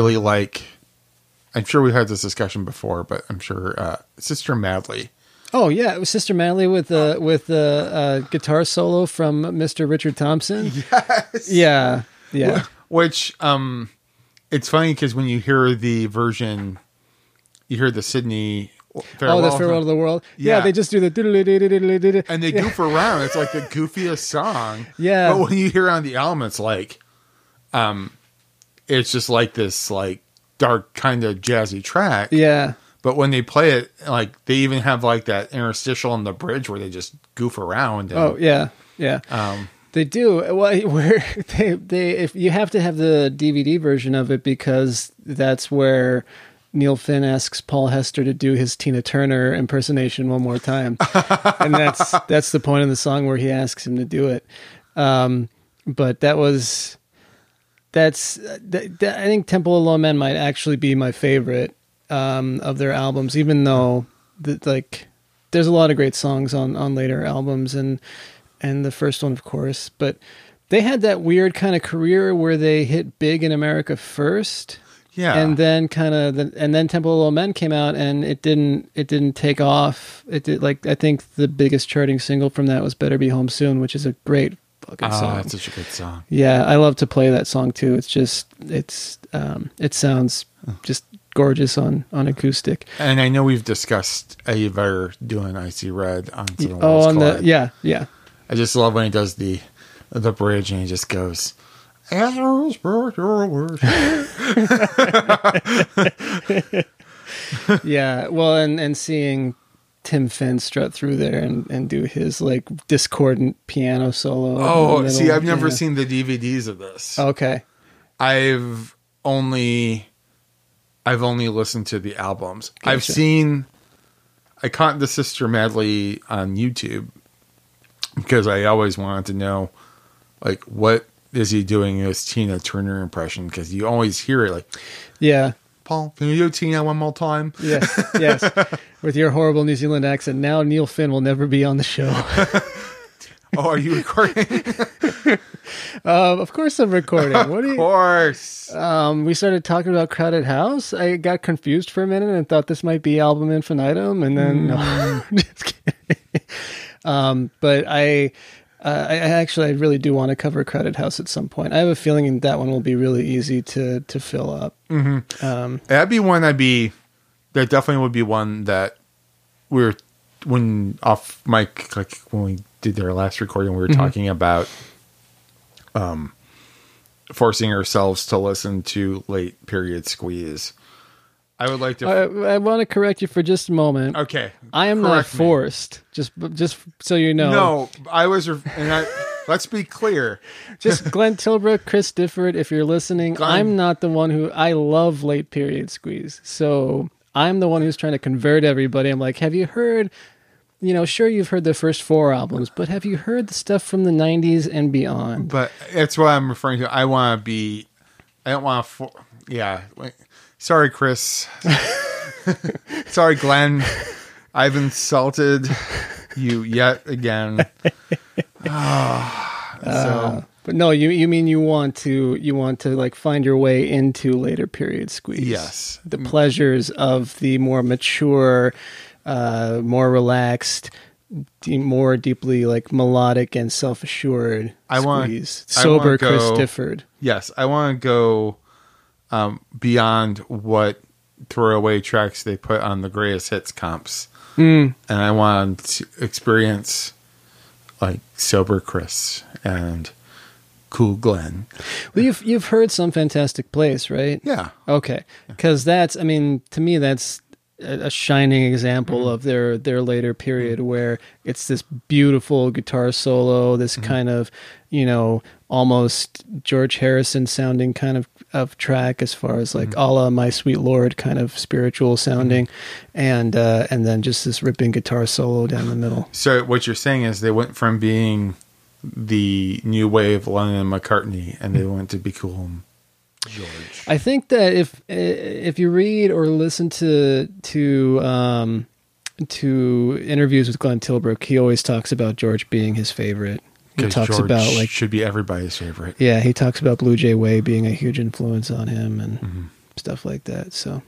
really like. I'm sure we've had this discussion before, but I'm sure uh, Sister Madly. Oh yeah, it was Sister Madly with the with the uh, guitar solo from Mr. Richard Thompson. Yes. Yeah, yeah, Which um, it's funny because when you hear the version, you hear the Sydney. oh, the farewell to the world. Yeah, Yeah. they just do the and they goof around. It's like the goofiest song. Yeah. But when you hear on the album, it's like, um, it's just like this like dark kind of jazzy track. Yeah, But when they play it, like they even have like that interstitial in the bridge where they just goof around. And, Oh yeah, yeah. Um, They do. Well, where they they if you have to have the DVD version of it because that's where Neil Finn asks Paul Hester to do his Tina Turner impersonation one more time, and that's that's the point of the song where he asks him to do it. Um, but that was that's that, that- I think Temple of Low Men might actually be my favorite um, of their albums, even though the, like there's a lot of great songs on on later albums and and the first one of course, but they had that weird kind of career where they hit big in America first. yeah. And then kind of, and then Temple of Low Men came out, and it didn't, it didn't take off. It did like I think the biggest charting single from that was "Better Be Home Soon," which is a great fucking oh, song. that's such a good song. Yeah, I love to play that song too. It's just it's um it sounds just gorgeous on on acoustic. And I know we've discussed Aver doing I See Red on Seven Oh, on the yeah, yeah. I just love when he does the the bridge and he just goes. "As I spoke your words." Yeah. Well, and and seeing Tim Finn strut through there and and do his like discordant piano solo. Oh, see, I've never seen the DVDs of this. Okay. I've only I've only listened to the albums. I've seen I caught the Sister Madly on YouTube because I always wanted to know like what is he doing his Tina Turner impression because you always hear it like Yeah. Paul, can you do Tina one more time? Yes. Yes. With your horrible New Zealand accent, now Neil Finn will never be on the show. Oh, are you recording? um, of course, I'm recording. What of you? course. Um, we started talking about Crowded House. I got confused for a minute and thought this might be album infinitum, and then no, just kidding. um, but I, uh, I actually, I really do want to cover Crowded House at some point. I have a feeling that one will be really easy to to fill up. Mm-hmm. Um, That'd be one I'd be that definitely would be one that we were when off mic like when we did their last recording we were talking about um forcing ourselves to listen to late period squeeze. I would like to I, I want to correct you for just a moment. Okay. I am not me. forced. Just just so you know. No, I was and I let's be clear. just Glenn Tilbrook, Chris Difford, if you're listening, Glenn- I'm not the one who I love late period squeeze. So I'm the one who's trying to convert everybody. I'm like, have you heard? You know, sure you've heard the first four albums, but have you heard the stuff from the '90s and beyond? But that's what I'm referring to. I want to be. I don't want to. For, yeah. Wait. Sorry, Chris. Sorry, Glenn. I've insulted you yet again. Ah, so But no, you you mean you want to you want to like find your way into later period squeeze? Yes. the pleasures of the more mature, uh, more relaxed, de- more deeply like melodic and self assured. I want- squeeze. I sober want Chris go- Difford. yes, I want to go um, beyond what throwaway tracks they put on the greatest hits comps, Mm. and I want to experience like sober Chris and cool Glenn. Well, you've you've heard some fantastic place, right? Yeah. Okay, because that's I mean to me that's a, a shining example Mm-hmm. of their their later period where it's this beautiful guitar solo, this Mm-hmm. kind of you know almost George Harrison sounding kind of of track as far as like Mm-hmm. a la My Sweet Lord kind of spiritual sounding, and uh, and then just this ripping guitar solo down the middle. So what you're saying is they went from being the new wave Lennon and McCartney, and they went to become George. I think that if if you read or listen to to um, to interviews with Glenn Tilbrook, he always talks about George being his favorite. He talks George about like should be everybody's favorite. yeah, he talks about Blue Jay Way being a huge influence on him, and stuff like that. So,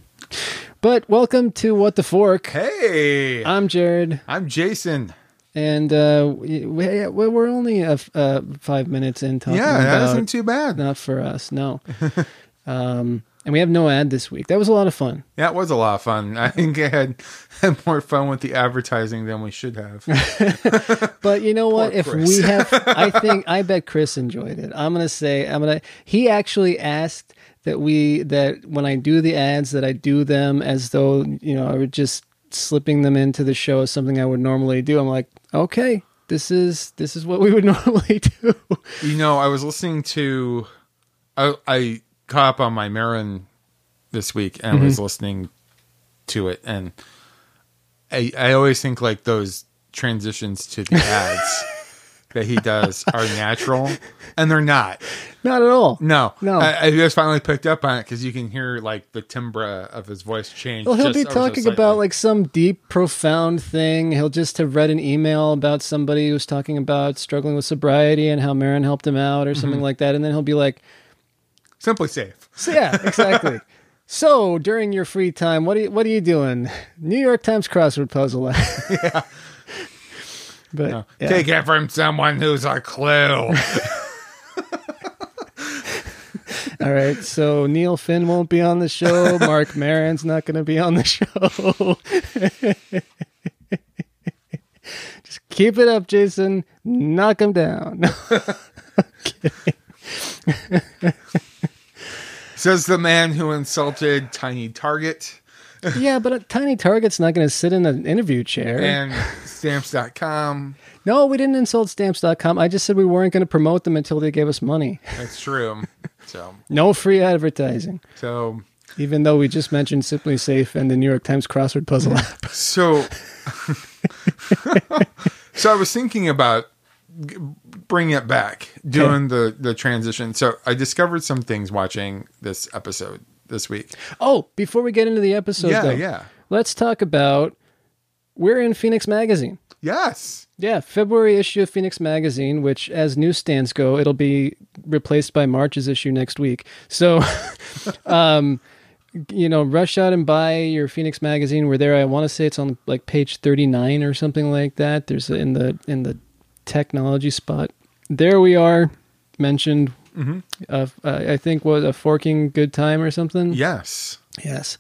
but welcome to What the Fork. Hey, I'm Jared, I'm Jason. and uh, we, we- we're only uh, uh, five minutes in talking Yeah, that isn't too bad. not for us, no. um, and we have no ad this week. That was a lot of fun. Yeah, it was a lot of fun. I think I had, had more fun with the advertising than we should have. But you know what? If Chris. we have, I think I bet Chris enjoyed it. I'm gonna say I'm gonna. He actually asked that we that when I do the ads that I do them as though you know I would just slipping them into the show as something I would normally do. I'm like, okay, this is this is what we would normally do. You know, I was listening to, I, I caught up on my Maron this week and I was mm-hmm. listening to it, and I I always think like those transitions to the ads that he does are natural, and they're not. Not at all. No, No. I, I just finally picked up on it because you can hear like the timbre of his voice change. Well, he'll be talking about like some deep, profound thing. He'll just have read an email about somebody who's talking about struggling with sobriety and how Maron helped him out or mm-hmm. something like that, and then he'll be like, SimpliSafe. So yeah, exactly. so during your free time, what are you what are you doing? New York Times crossword puzzle. yeah. But yeah. Take it from someone who's a clue. all right, so Neil Finn won't be on the show. Marc Maron's not going to be on the show. Just keep it up, Jason. Knock him down. Says the man who insulted Tiny Target yeah, but a tiny target's not going to sit in an interview chair. and stamps.com. no, we didn't insult stamps.com. I just said we weren't going to promote them until they gave us money. That's true. So, No free advertising. so, Even though we just mentioned SimpliSafe and the New York Times crossword puzzle app. so, so I was thinking about g- bringing it back, doing the the transition. So I discovered some things watching this episode this week. Oh, before we get into the episode, yeah, though, yeah, let's talk about we're in Phoenix Magazine. yes. Yeah, February issue of Phoenix Magazine, which as newsstands go, it'll be replaced by March's issue next week. So, um, you know, rush out and buy your Phoenix Magazine. We're there. I want to say it's on like page thirty nine or something like that. There's in the in the technology spot. There we are, mentioned. Mm-hmm. Uh, I think was a forking good time or something. Yes. Yes,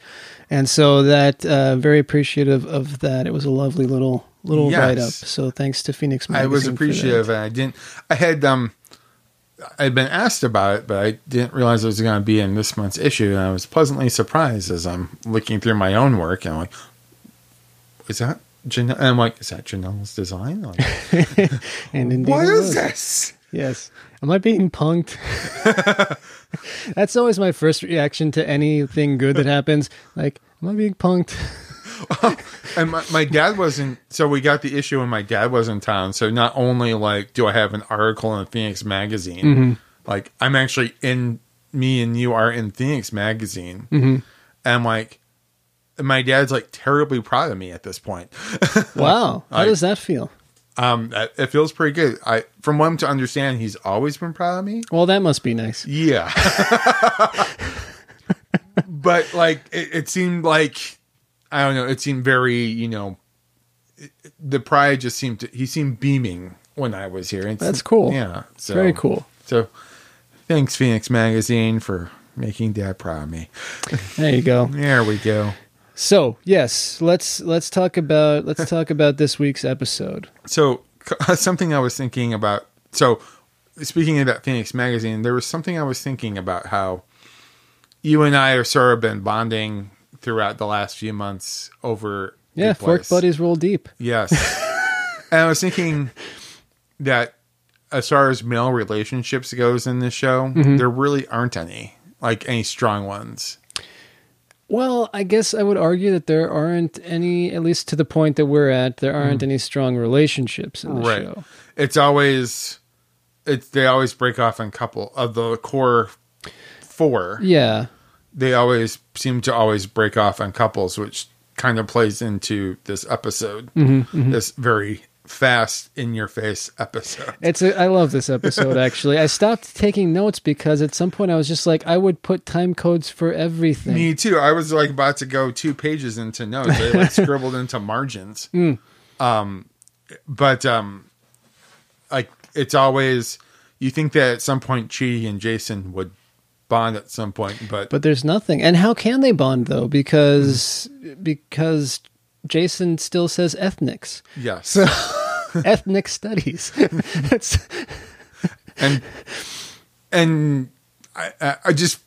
and so that uh, very appreciative of that. It was a lovely little little Yes. write up. So thanks to Phoenix Magazine. I was appreciative, and I didn't. I had um, I'd been asked about it, but I didn't realize it was going to be in this month's issue, and I was pleasantly surprised as I'm looking through my own work, and I'm like, "Is that?" And I'm like, "Is that Janelle's design?" Like, And indeed, what is this? Yes. Am I being punked? That's always my first reaction to anything good that happens. Like, am I being punked? And my, my dad wasn't. So we got the issue, when my dad was in town. So not only like do I have an article in Phoenix Magazine, Mm-hmm. like I'm actually in. Me and you are in Phoenix Magazine, Mm-hmm. and like, my dad's like terribly proud of me at this point. Wow. How I- does that feel? Um, it feels pretty good. I, from what I'm to understand, he's always been proud of me. Well, that must be nice. Yeah, but like it, it seemed like I don't know. It seemed very you know, it- the pride just seemed to. He seemed beaming when I was here. It's, That's cool. Yeah, so Very cool. So, thanks Phoenix Magazine for making Dad proud of me. There you go. There we go. So, yes, let's let's talk about let's talk about this week's episode. So something I was thinking about. So speaking of that Phoenix magazine, there was something I was thinking about how you and I are sort of been bonding throughout the last few months over. Yeah, fork buddies roll deep. Yes, and I was thinking that as far as male relationships goes in this show, Mm-hmm. there really aren't any like any strong ones. Well, I guess I would argue that there aren't any, at least to the point that we're at, there aren't any strong relationships in the. Right. show. It's always it's they always break off in couple of the core four. Yeah. they always seem to always break off on couples, which kind of plays into this episode. Mm-hmm, This very fast in your face episode. It's a, I love this episode actually. I stopped taking notes because at some point I was just like I would put time codes for everything. Me too. I was like about to go two pages into notes. I like scribbled into margins. Um, but um, like it's always you think that at some point Chi and Jason would bond at some point, but, But there's nothing. And how can they bond though? Because because Jason still says ethnics. yes, Ethnic studies. And and I, I I just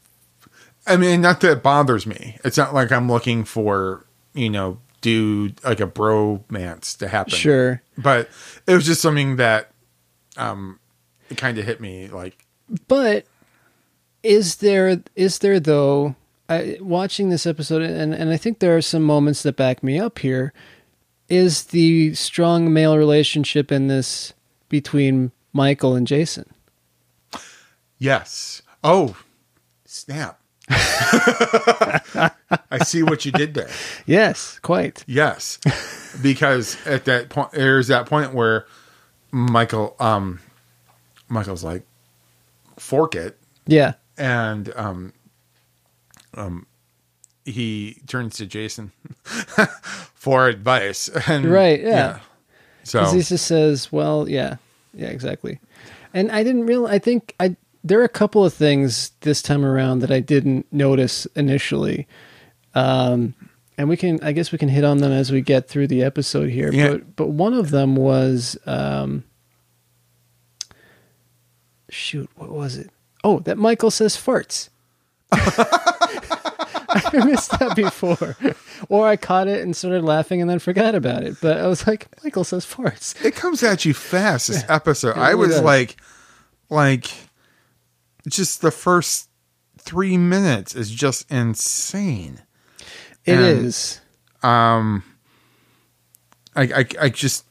I mean not that it bothers me. It's not like I'm looking for you know do like a bromance to happen. sure. but it was just something that um it kind of hit me like But is there is there though I, watching this episode and and I think there are some moments that back me up here is the strong male relationship in this between Michael and Jason. yes oh snap i see what you did there Yes, quite. yes because at that point there's that point where michael um michael's like fork it Yeah. and um um he turns to jason for advice and Right, yeah. so Because he just says, "Well, yeah, yeah, exactly." And I didn't real. I think I there are a couple of things this time around that I didn't notice initially, um, and we can. I guess we can hit on them as we get through the episode here. Yeah. But but one of them was, um, shoot, what was it? Oh, that Michael says farts. I missed that before. Or I caught it and started laughing and then forgot about it. But I was like, Michael says farts. it comes at you fast this episode. I was does. like, like, just the first three minutes is just insane. It And- is. Um, I, I, I just,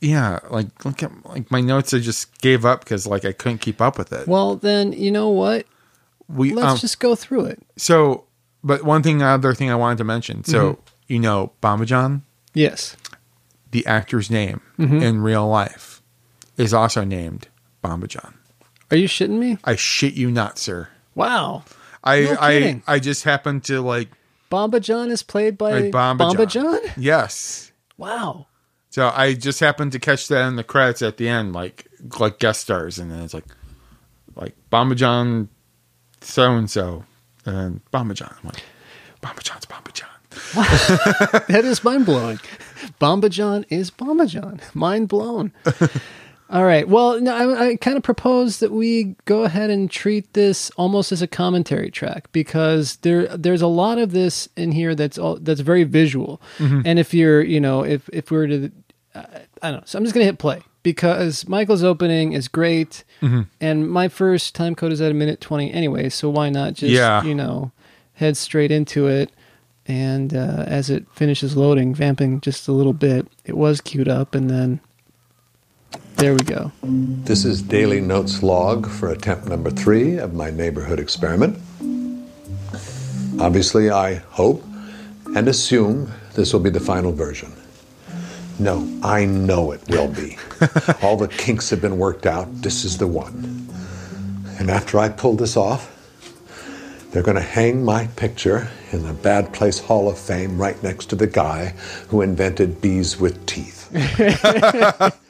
yeah, like look at like my notes. I just gave up because like I couldn't keep up with it. Well, then you know what? We Let's um, just go through it. so, but one thing, other thing I wanted to mention. So Mm-hmm. you know, Bambadjan, Yes. the actor's name Mm-hmm. in real life, is also named Bambadjan. Are you shitting me? I shit you not, sir. Wow. I No I. I just happened to like Bambadjan is played by like Bomba, Bambadjan. John? Yes. Wow. So I just happened to catch that in the credits at the end, like like guest stars, and then it's like like Bambadjan, so and so, and Bambadjan. I'm like, Bambadjan's Bomba John. that is mind blowing. Bambadjan is Bambadjan. Mind blown. All right. Well, no, I, I kind of propose that we go ahead and treat this almost as a commentary track because there there's a lot of this in here that's all that's very visual. And if you're, you know, if if we were to, uh, I don't know. So I'm just gonna hit play because Michael's opening is great, and my first time code is at a minute twenty anyway. So why not just, Yeah. you know, head straight into it? and uh, as it finishes loading, vamping just a little bit, it was queued up, and then there we go. This is Daily Notes log for attempt number three of my neighborhood experiment. Obviously, I hope and assume this will be the final version. No, I know it will be. All the kinks have been worked out. This is the one. And after I pull this off, they're going to hang my picture in the Bad Place Hall of Fame right next to the guy who invented bees with teeth.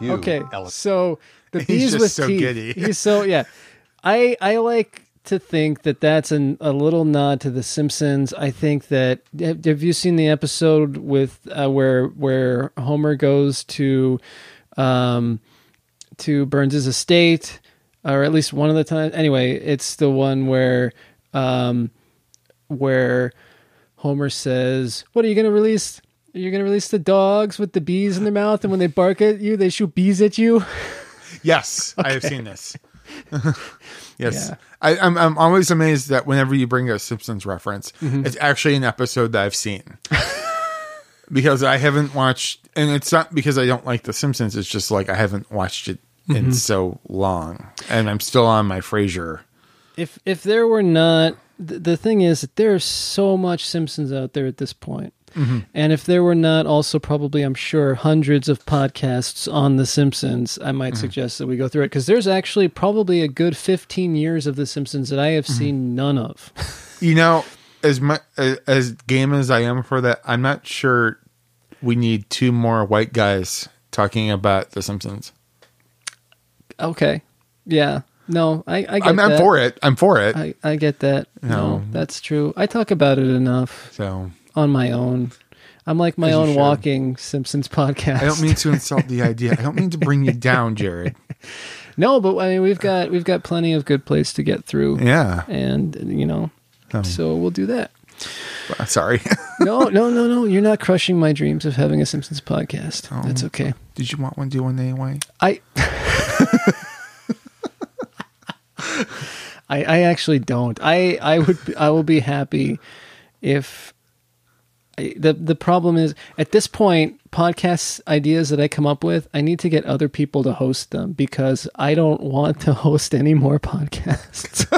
You Okay, ele- so the He's bees just with so teeth. giddy. He's so yeah. I I like to think that that's an, a little nod to The Simpsons. I think that have, have you seen the episode with uh, where where Homer goes to um to Burns's estate, or at least one of the times. Anyway, it's the one where um where Homer says, "What are you going to release?" You're gonna release the dogs with the bees in their mouth, and when they bark at you, they shoot bees at you. Yes, I have seen this. yes, Yeah. I, I'm I'm always amazed that whenever you bring a Simpsons reference, Mm-hmm. it's actually an episode that I've seen. because I haven't watched, and it's not because I don't like the Simpsons. It's just like I haven't watched it Mm-hmm. in so long, and I'm still on my Frasier. If if there were not, the, the thing is that there's so much Simpsons out there at this point. Mm-hmm. And if there were not also probably, I'm sure, hundreds of podcasts on The Simpsons, I might mm-hmm. suggest that we go through it because there's actually probably a good 15 years of The Simpsons that I have mm-hmm. seen none of. You know, as much as game as I am for that, I'm not sure we need two more white guys talking about The Simpsons. okay. Yeah. No, I, I get I'm, I'm for it. I'm for it. I, I get that. No, No. that's true. I talk about it enough so on my own. I'm like my As you own should. walking Simpsons podcast. I don't mean to insult the idea. I don't mean to bring you down, Jared. no, but I mean we've got we've got plenty of good plays to get through. Yeah. and you know, Um, so we'll do that. Sorry. No, no, no, no. You're not crushing my dreams of having a Simpsons podcast. Oh. That's okay. Did you want one to do one anyway? I, I, I actually don't. I, I would, I will be happy if. The the problem is at this point podcast ideas that I come up with I need to get other people to host them because I don't want to host any more podcasts.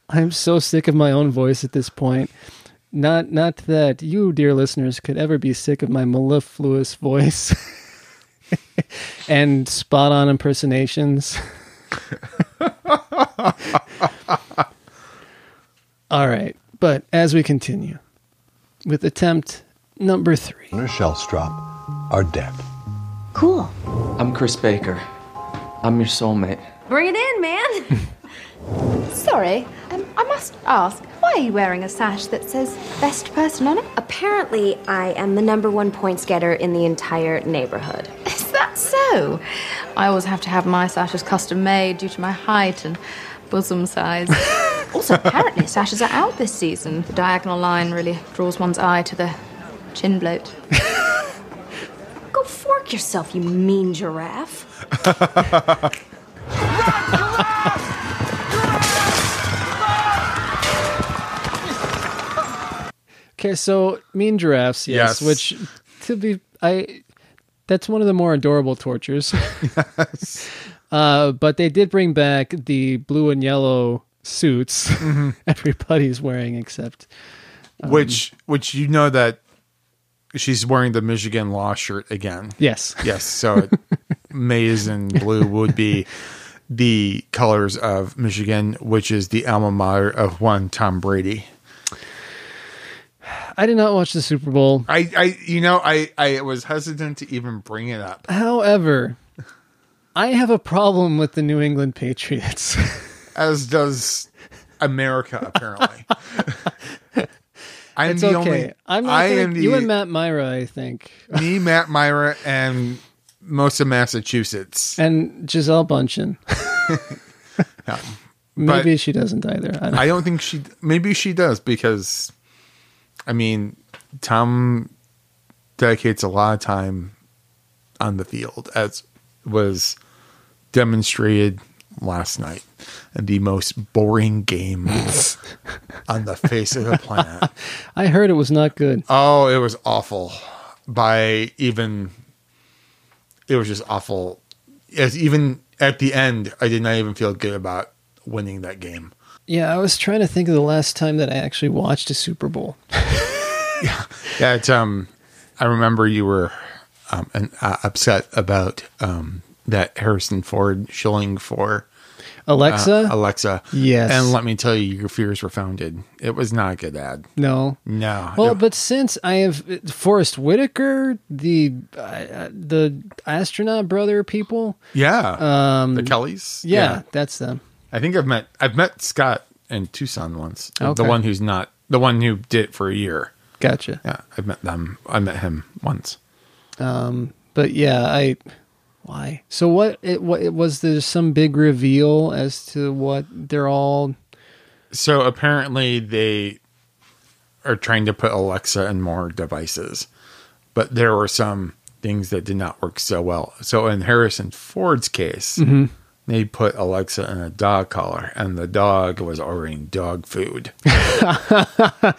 I'm so sick of my own voice at this point. Not not that you, dear listeners, could ever be sick of my mellifluous voice and spot on impersonations. All right, but as we continue with attempt number three. Owner Shellstrop are dead. Cool. I'm Chris Baker. I'm your soulmate. Bring it in, man. Sorry, um, I must ask, why are you wearing a sash that says best person on it? Apparently, I am the number one points getter in the entire neighborhood. Is that so? I always have to have my sashes custom made due to my height and bosom size. also, apparently, sashes are out this season. The diagonal line really draws one's eye to the chin bloat. Go fork yourself, you mean giraffe. Okay, so mean giraffes, yes, Yes. which to be I that's one of the more adorable tortures. uh, but they did bring back the blue and yellow suits mm-hmm. everybody's wearing except um, which which you know that she's wearing the Michigan law shirt again. yes. Yes, so maize and blue would be the colors of Michigan, which is the alma mater of one Tom Brady. I did not watch the Super Bowl. I, I you know, I, I was hesitant to even bring it up. However, I have a problem with the New England Patriots. As does America, apparently. I'm it's the okay. only I'm not I gonna, the, you and Matt Myra, I think, me, Matt Myra, and most of Massachusetts. and Gisele Bündchen. Yeah. Maybe she doesn't either. I don't, I don't think she. Maybe she does because, I mean, Tom dedicates a lot of time on the field, as was demonstrated last night, in the most boring game on the face of the planet. I heard it was not good. Oh, it was awful. By even, it was just awful. As even at the end, I did not even feel good about winning that game. Yeah, I was trying to think of the last time that I actually watched a Super Bowl. Yeah, it's, um, I remember you were um, an, uh, upset about um, that Harrison Ford shilling for Alexa? uh, Alexa. Yes. and let me tell you, your fears were founded. It was not a good ad. no. No. Well, It- but since I have Forest Whitaker, the uh, the astronaut brother people, yeah, um, the Kellys. yeah, that's them. I think I've met I've met Scott in Tucson once. The one who's not the one who did it for a year. Gotcha. Yeah, I've met them. I met him once. Um, But yeah, I why? So what? It what it was there some big reveal as to what they're all? So apparently they are trying to put Alexa in more devices, but there were some things that did not work so well. So in Harrison Ford's case, mm-hmm. they put Alexa in a dog collar, and the dog was ordering dog food.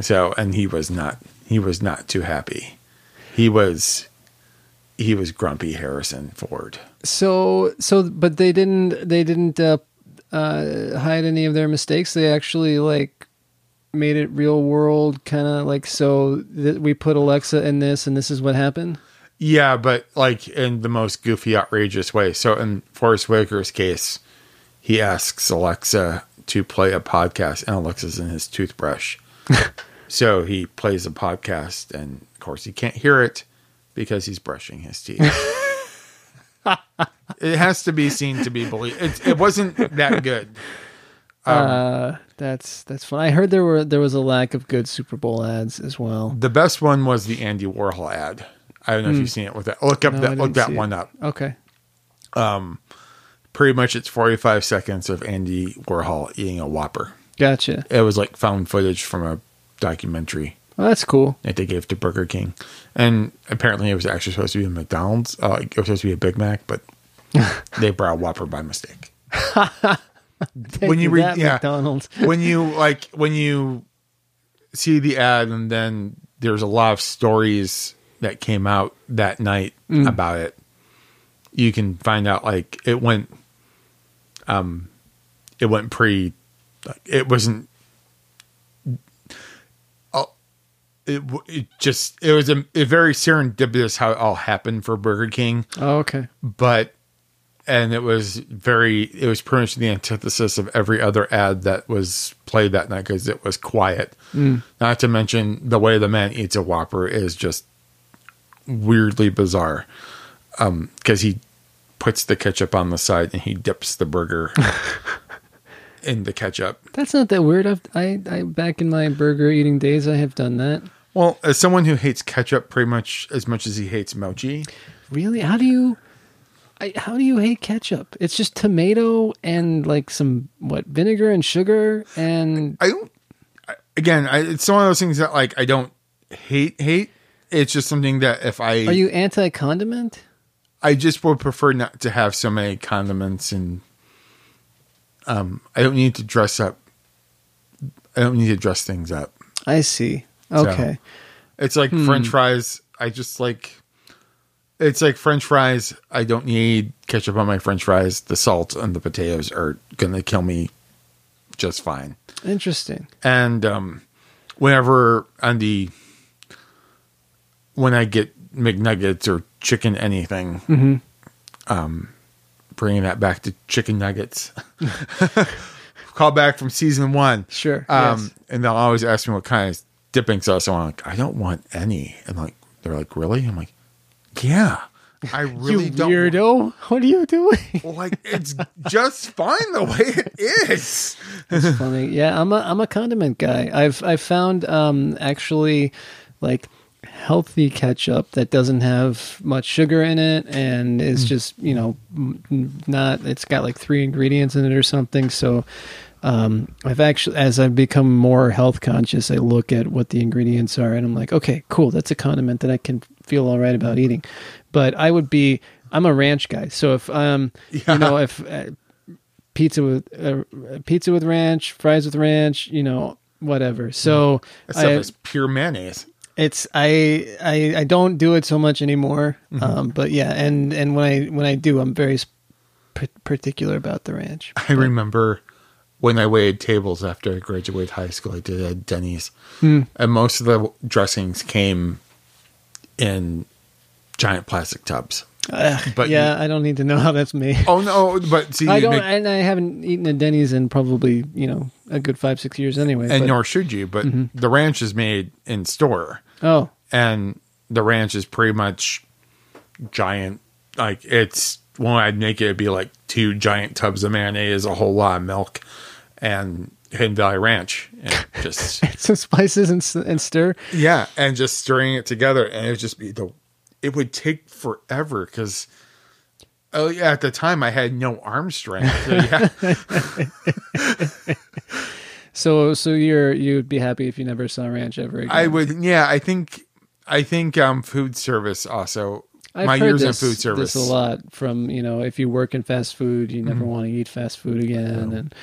so, and he was not. He was not too happy. He was. He was grumpy Harrison Ford. So so, but they didn't they didn't uh, uh, hide any of their mistakes. They actually like made it real world kind of like so th- we put Alexa in this and this is what happened. Yeah, but like in the most goofy, outrageous way. So in Forest Whitaker's case, he asks Alexa to play a podcast, and Alexa's in his toothbrush. so he plays a podcast, and of course he can't hear it because he's brushing his teeth. it has to be seen to be believed. It, it wasn't that good. uh that's that's fun. I heard there were there was a lack of good Super Bowl ads as well. The best one was the Andy Warhol ad. I don't know if you've seen it with that. Look up No, that look that see it. one up. Okay. Um, pretty much, it's forty five seconds of Andy Warhol eating a Whopper. Gotcha. It was like found footage from a documentary Well, that's cool. that they gave to Burger King, and apparently it was actually supposed to be a McDonald's. Uh, it was supposed to be a Big Mac, but they brought Whopper by mistake. when you you read, yeah, McDonald's. when you like when you see the ad, and then there's a lot of stories that came out that night about it. You can find out like it went, um, it went pre, like, It wasn't. Oh, it, it just it was a, a very serendipitous how it all happened for Burger King Oh, okay. but and it was very it was pretty much the antithesis of every other ad that was played that night because it was quiet not to mention the way the man eats a whopper is just weirdly bizarre um because he puts the ketchup on the side and he dips the burger in the ketchup That's not that weird. I've, I, I, back in my burger eating days, I have done that. Well as someone who hates ketchup pretty much as much as he hates mochi Really? How do you, I, how do you hate ketchup? It's just tomato and like some what vinegar and sugar and I don't. I- Again, I, it's one of those things that like I don't hate. Hate. It's just something that if I, are you anti condiment? I just would prefer not to have so many condiments and, um, I don't need to dress up. I don't need to dress things up. I see. Okay. It's like French fries. I just like. It's like French fries. I don't need ketchup on my French fries. The salt and the potatoes are gonna kill me, just fine. Interesting. and um, whenever on the when I get McNuggets or chicken anything, um, bringing that back to chicken nuggets. Call back from season one. Sure, Um, yes. And they'll always ask me what kind of dipping sauce I want. Like, I don't want any. And like, they're like, really? I'm like, yeah. I really you don't. weirdo. What are you doing? Well, like, it's just fine the way it is. It's funny. Yeah, I'm a I'm a condiment guy. I've I've found um actually like healthy ketchup that doesn't have much sugar in it and is just you know not it's got like three ingredients in it or something so um, I've actually, as I've become more health conscious, I look at what the ingredients are, and I'm like, okay, cool, that's a condiment that I can feel all right about eating. But I would be, I'm a ranch guy, so if um, you know, if uh, pizza with uh, pizza with ranch, fries with ranch, you know, whatever. So That stuff I- is pure mayonnaise. it's I, I I don't do it so much anymore. Mm-hmm. Um, but yeah, and and when I when I do, I'm very particular about the ranch. I remember when I waited tables after I graduated high school, I did at Denny's. Hmm. And most of the dressings came in giant plastic tubs. But yeah, you- I don't need to know how that's made. oh no, but see, I don't, make- and I haven't eaten at Denny's in probably you know a good five six years anyway. and but- nor should you, but Mm-hmm. the ranch is made in store. oh, and the ranch is pretty much giant. Like it's when I'd make it, it'd be like two giant tubs of mayonnaise, a whole lot of milk, and Hidden Valley Ranch, and just some spices and, and stir. yeah, and just stirring it together, and it would just be the. It would take forever because. Oh yeah! At the time, I had no arm strength. So yeah, So so you're you'd be happy if you never saw ranch ever again. I would. Yeah, I think. I think um, food service also. I've my heard years this, in food service. This a lot from you know if you work in fast food, you Mm-hmm. never want to eat fast food again. And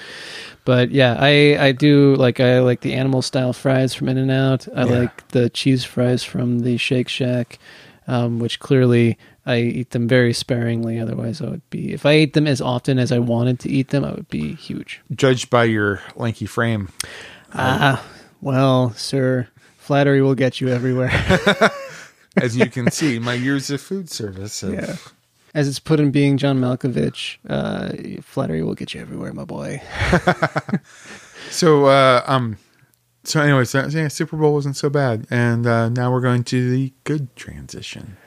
but yeah, I I do like I like the animal style fries from In-N-Out. I Yeah. like the cheese fries from the Shake Shack, um, which clearly I eat them very sparingly. Otherwise, I would be if I ate them as often as I wanted to eat them, I would be huge. Judged by your lanky frame, Ah, Well, sir, flattery will get you everywhere. As you can see, my years of food service. Have, Yeah. As it's put in being John Malkovich, uh, flattery will get you everywhere, my boy. So, uh, um, so anyways, that, yeah, Super Bowl wasn't so bad, and uh, now we're going to the good transition,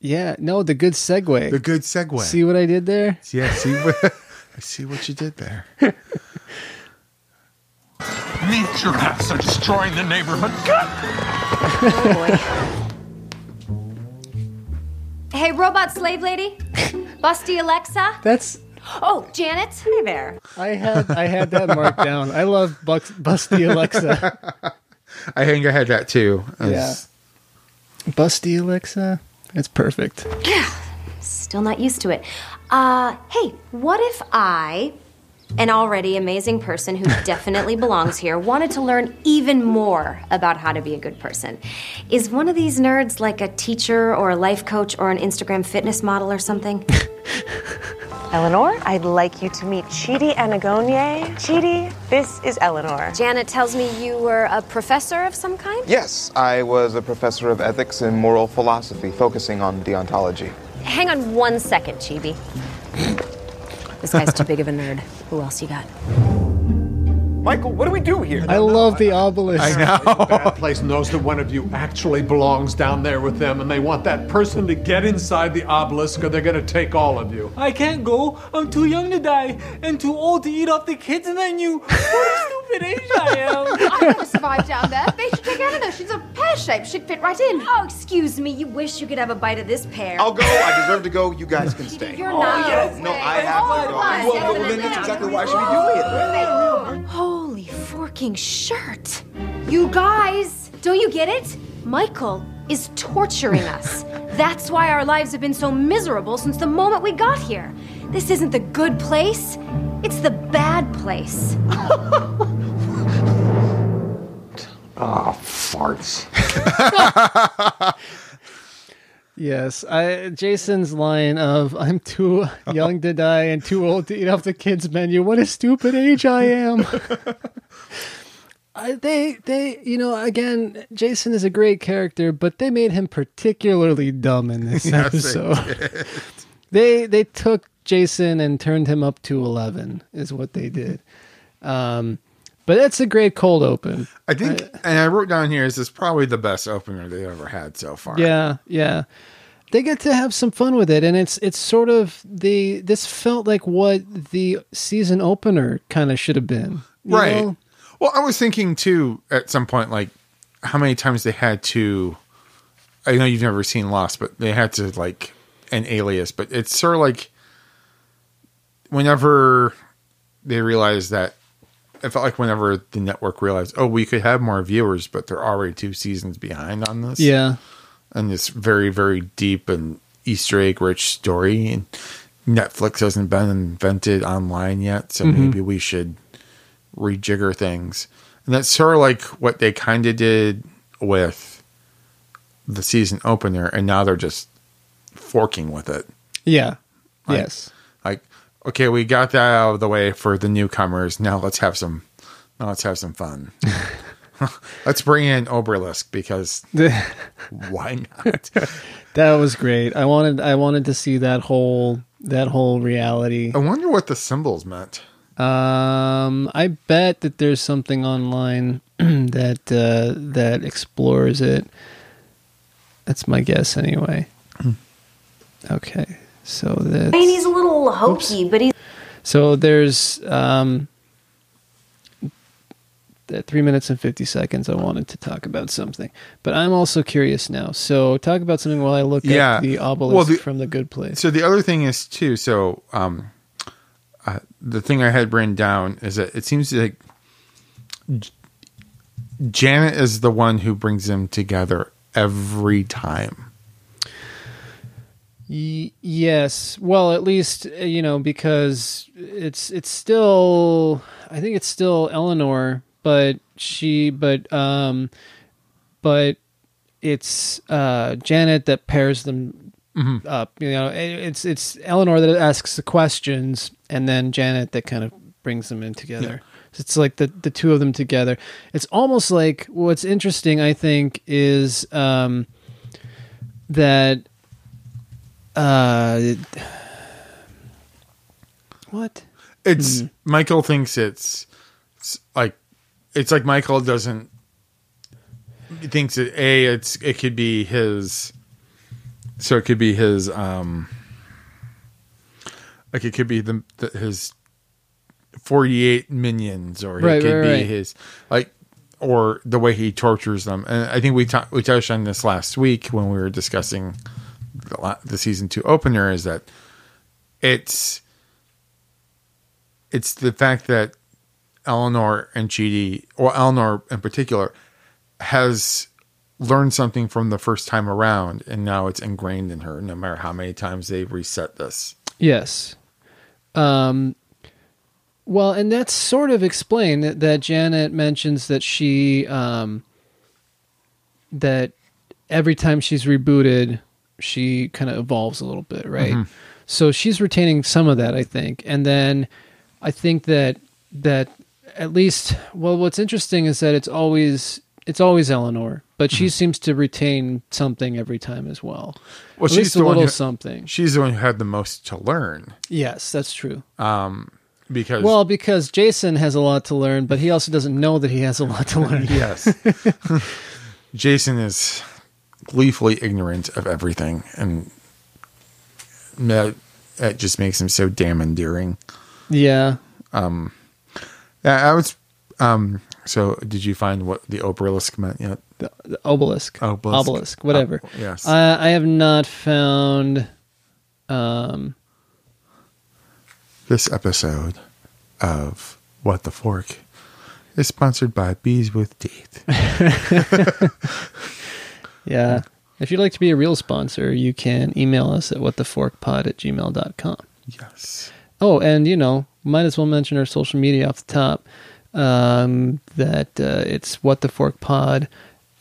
Yeah, no, the good segue. the good segue. See what I did there? yeah, see what I see what you did there. Nature rats are destroying the neighborhood. Oh boy. Hey, robot slave lady? Busty Alexa? That's Oh, Janet? Hey there. I had I had that marked down. I love Bucks, Busty Alexa. I think I had that too. as- Busty Alexa. It's perfect. Yeah. Still not used to it. Uh, hey, what if I, an already amazing person who definitely belongs here, wanted to learn even more about how to be a good person? Is one of these nerds like a teacher or a life coach or an Instagram fitness model or something? Eleanor, I'd like you to meet Chidi Anagonye. Chidi, this is Eleanor. Janet tells me you were a professor of some kind? Yes, I was a professor of ethics and moral philosophy, focusing on deontology. Hang on one second, Chidi. this guy's too big of a nerd. Who else you got? Michael, what do we do here? I love the obelisk. I know. That place knows that one of you actually belongs down there with them, and they want that person to get inside the obelisk, or they're going to take all of you. I can't go. I'm too young to die and too old to eat off the kids, and I knew what a stupid age I am. I never survived down there. They should take Eleanor. She's a pear shape. She'd fit right in. Oh, excuse me. You wish you could have a bite of this pear. I'll go. I deserve to go. You guys can stay. You're not. Oh, yes. No, I have to oh, go. Oh, Well, well, then that's exactly why I should be doing it. Holy forking shirt. You guys, don't you get it? Michael is torturing us. That's why our lives have been so miserable since the moment we got here. This isn't the good place, it's the bad place. Ah, farts. Yes, I Jason's line of "I'm too young to die and too old to eat off the kids' menu." What a stupid age I am. I, they they you know again, Jason is a great character, but they made him particularly dumb in this Yes, episode. they they took Jason and turned him up to eleven, is what they did. Um, but it's a great cold open. I think, and I wrote down here is this probably the best opener they ever had so far. Yeah, yeah. They get to have some fun with it, and it's it's sort of the this felt like what the season opener kind of should have been, right. know? Well, I was thinking too at some point, like how many times they had to. I know you've never seen Lost, but they had to like an alias. But it's sort of like whenever they realized that it felt like whenever the network realized, oh, we could have more viewers, but they're already two seasons behind on this. Yeah, and this very very deep and Easter egg rich story. And Netflix hasn't been invented online yet, so mm-hmm. maybe we should rejigger things. And that's sort of like what they kind of did with the season opener, and now they're just forking with it. yeah, Like- yes, Like, okay, we got that out of the way for the newcomers. Now let's have some. Now let's have some fun. let's bring in Obelisk because why not? that was great. I wanted I wanted to see that whole that whole reality. I wonder what the symbols meant. Um, I bet that there's something online that uh, that explores it. That's my guess, anyway. Okay, so that's I mean, he's a little hokey, but he's So there's um, at three minutes and fifty seconds. I wanted to talk about something, but I'm also curious now. So talk about something while I look Yeah. at the obelisk Well, the- from the Good Place. So the other thing is too. So um, the thing I had written down is that it seems like J- Janet is the one who brings them together every time. Y- yes, well, at least uh, you know because it's it's still I think it's still Eleanor, but she but um but it's uh Janet that pairs them up. You know, it's it's Eleanor that asks the questions, and then Janet that kind of brings them in together. It's like the the two of them together. It's almost like what's interesting. I think is um, that uh, what It's Mm. Michael thinks it's, it's like it's like Michael doesn't thinks that a it's it could be his so it could be his um like it could be the, the his 48 minions or Right, it could right, be right. his like or the way he tortures them and i think we ta- we touched on this last week when we were discussing the, la- the season 2 opener is that it's it's the fact that Eleanor and Chidi, or Eleanor in particular, has learned something from the first time around, and now it's ingrained in her. No matter how many times they reset this. Yes. Um, well, and that's sort of explained that, that Janet mentions that she, um, that every time she's rebooted, she kind of evolves a little bit, right? Mhm. So she's retaining some of that, I think. And then I think that, that at least, well, what's interesting is that it's always, it's always Eleanor, but she seems to retain something every time as well. Well, at she's least a little who- something. She's the one who had the most to learn. Yes, that's true. Um, because Well, because Jason has a lot to learn, but he also doesn't know that he has a lot to learn. yes, Jason is gleefully ignorant of everything, and that, that just makes him so damn endearing. Yeah. Um, yeah, I was. Um, so, did you find what the obelisk meant yet? The, the obelisk. Obelisk. Obelisk, whatever. Oh, yes. Uh, I have not found. Um, This episode of What the Fork is sponsored by Bees with Teeth. yeah. If you'd like to be a real sponsor, you can email us at whattheforkpod at gmail.com. Yes. Oh, and you know, might as well mention our social media off the top. Um, that uh, it's what the fork pod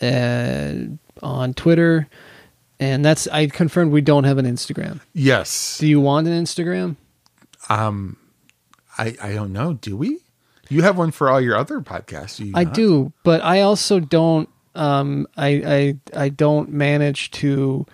uh, on Twitter, and that's I confirmed we don't have an Instagram. Yes. Do you want an Instagram? Um, I I don't know. Do we? You have one for all your other podcasts. Do I not? do, but I also don't. Um, I I I don't manage to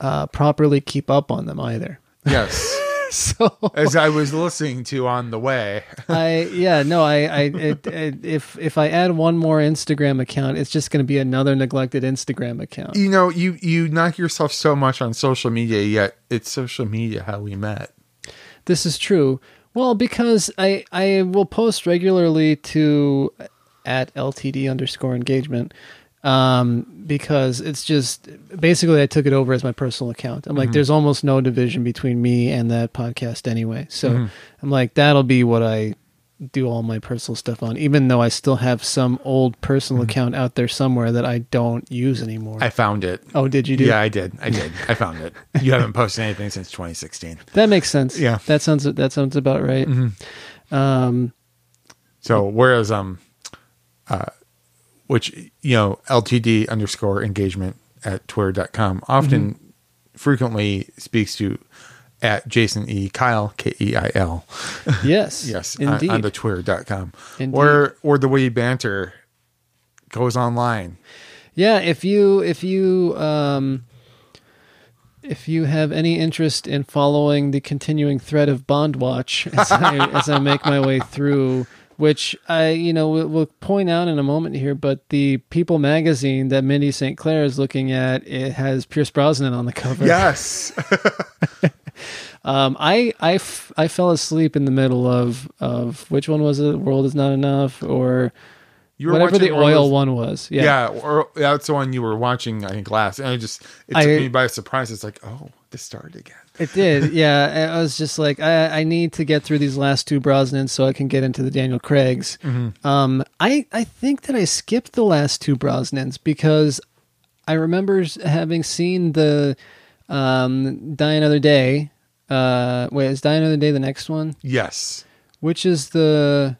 uh, properly keep up on them either. Yes. so as I was listening to on the way, I yeah no I I it, it, if if I add one more Instagram account, it's just going to be another neglected Instagram account. you know, you you knock yourself so much on social media, yet it's social media how we met. This is true. Well, because I I will post regularly to at LTD underscore engagement. Um, because it's just basically I took it over as my personal account. I'm like, Mhm. there's almost no division between me and that podcast anyway. So Mhm. I'm like, that'll be what I do all my personal stuff on, even though I still have some old personal account out there somewhere that I don't use anymore. I found it. Oh, did you do? Yeah, I did. I did. I found it. You haven't posted anything since 2016. That makes sense. Yeah. that sounds that sounds about right. Mhm. Um, So whereas um, uh, which you know LTD underscore engagement at twitter.com often Mm-hmm. frequently speaks to at Jason E Kyle K E I L. Yes, yes, indeed. on the twitter.com. Indeed. Or or the way banter goes online. Yeah, if you if you um if you have any interest in following the continuing thread of Bond Watch as I, as I make my way through, which I you know will, will point out in a moment here, but the People magazine that Mindy St. Clair is looking at it has Pierce Brosnan on the cover. Yes. Um, I, I, f- I fell asleep in the middle of, of which one was it? World is not enough or You were whatever the oil is- one was. Yeah. Yeah, or that's the one you were watching, I think, last. And I just it took I- me by surprise. It's like, oh, this started again. It did, yeah. I was just like, I, I need to get through these last two Brosnans so I can get into the Daniel Craigs. Mhm. Um, I I think that I skipped the last two Brosnans because I remember having seen the um, Die Another Day. Uh, wait, is Die Another Day the next one? Yes. Which is the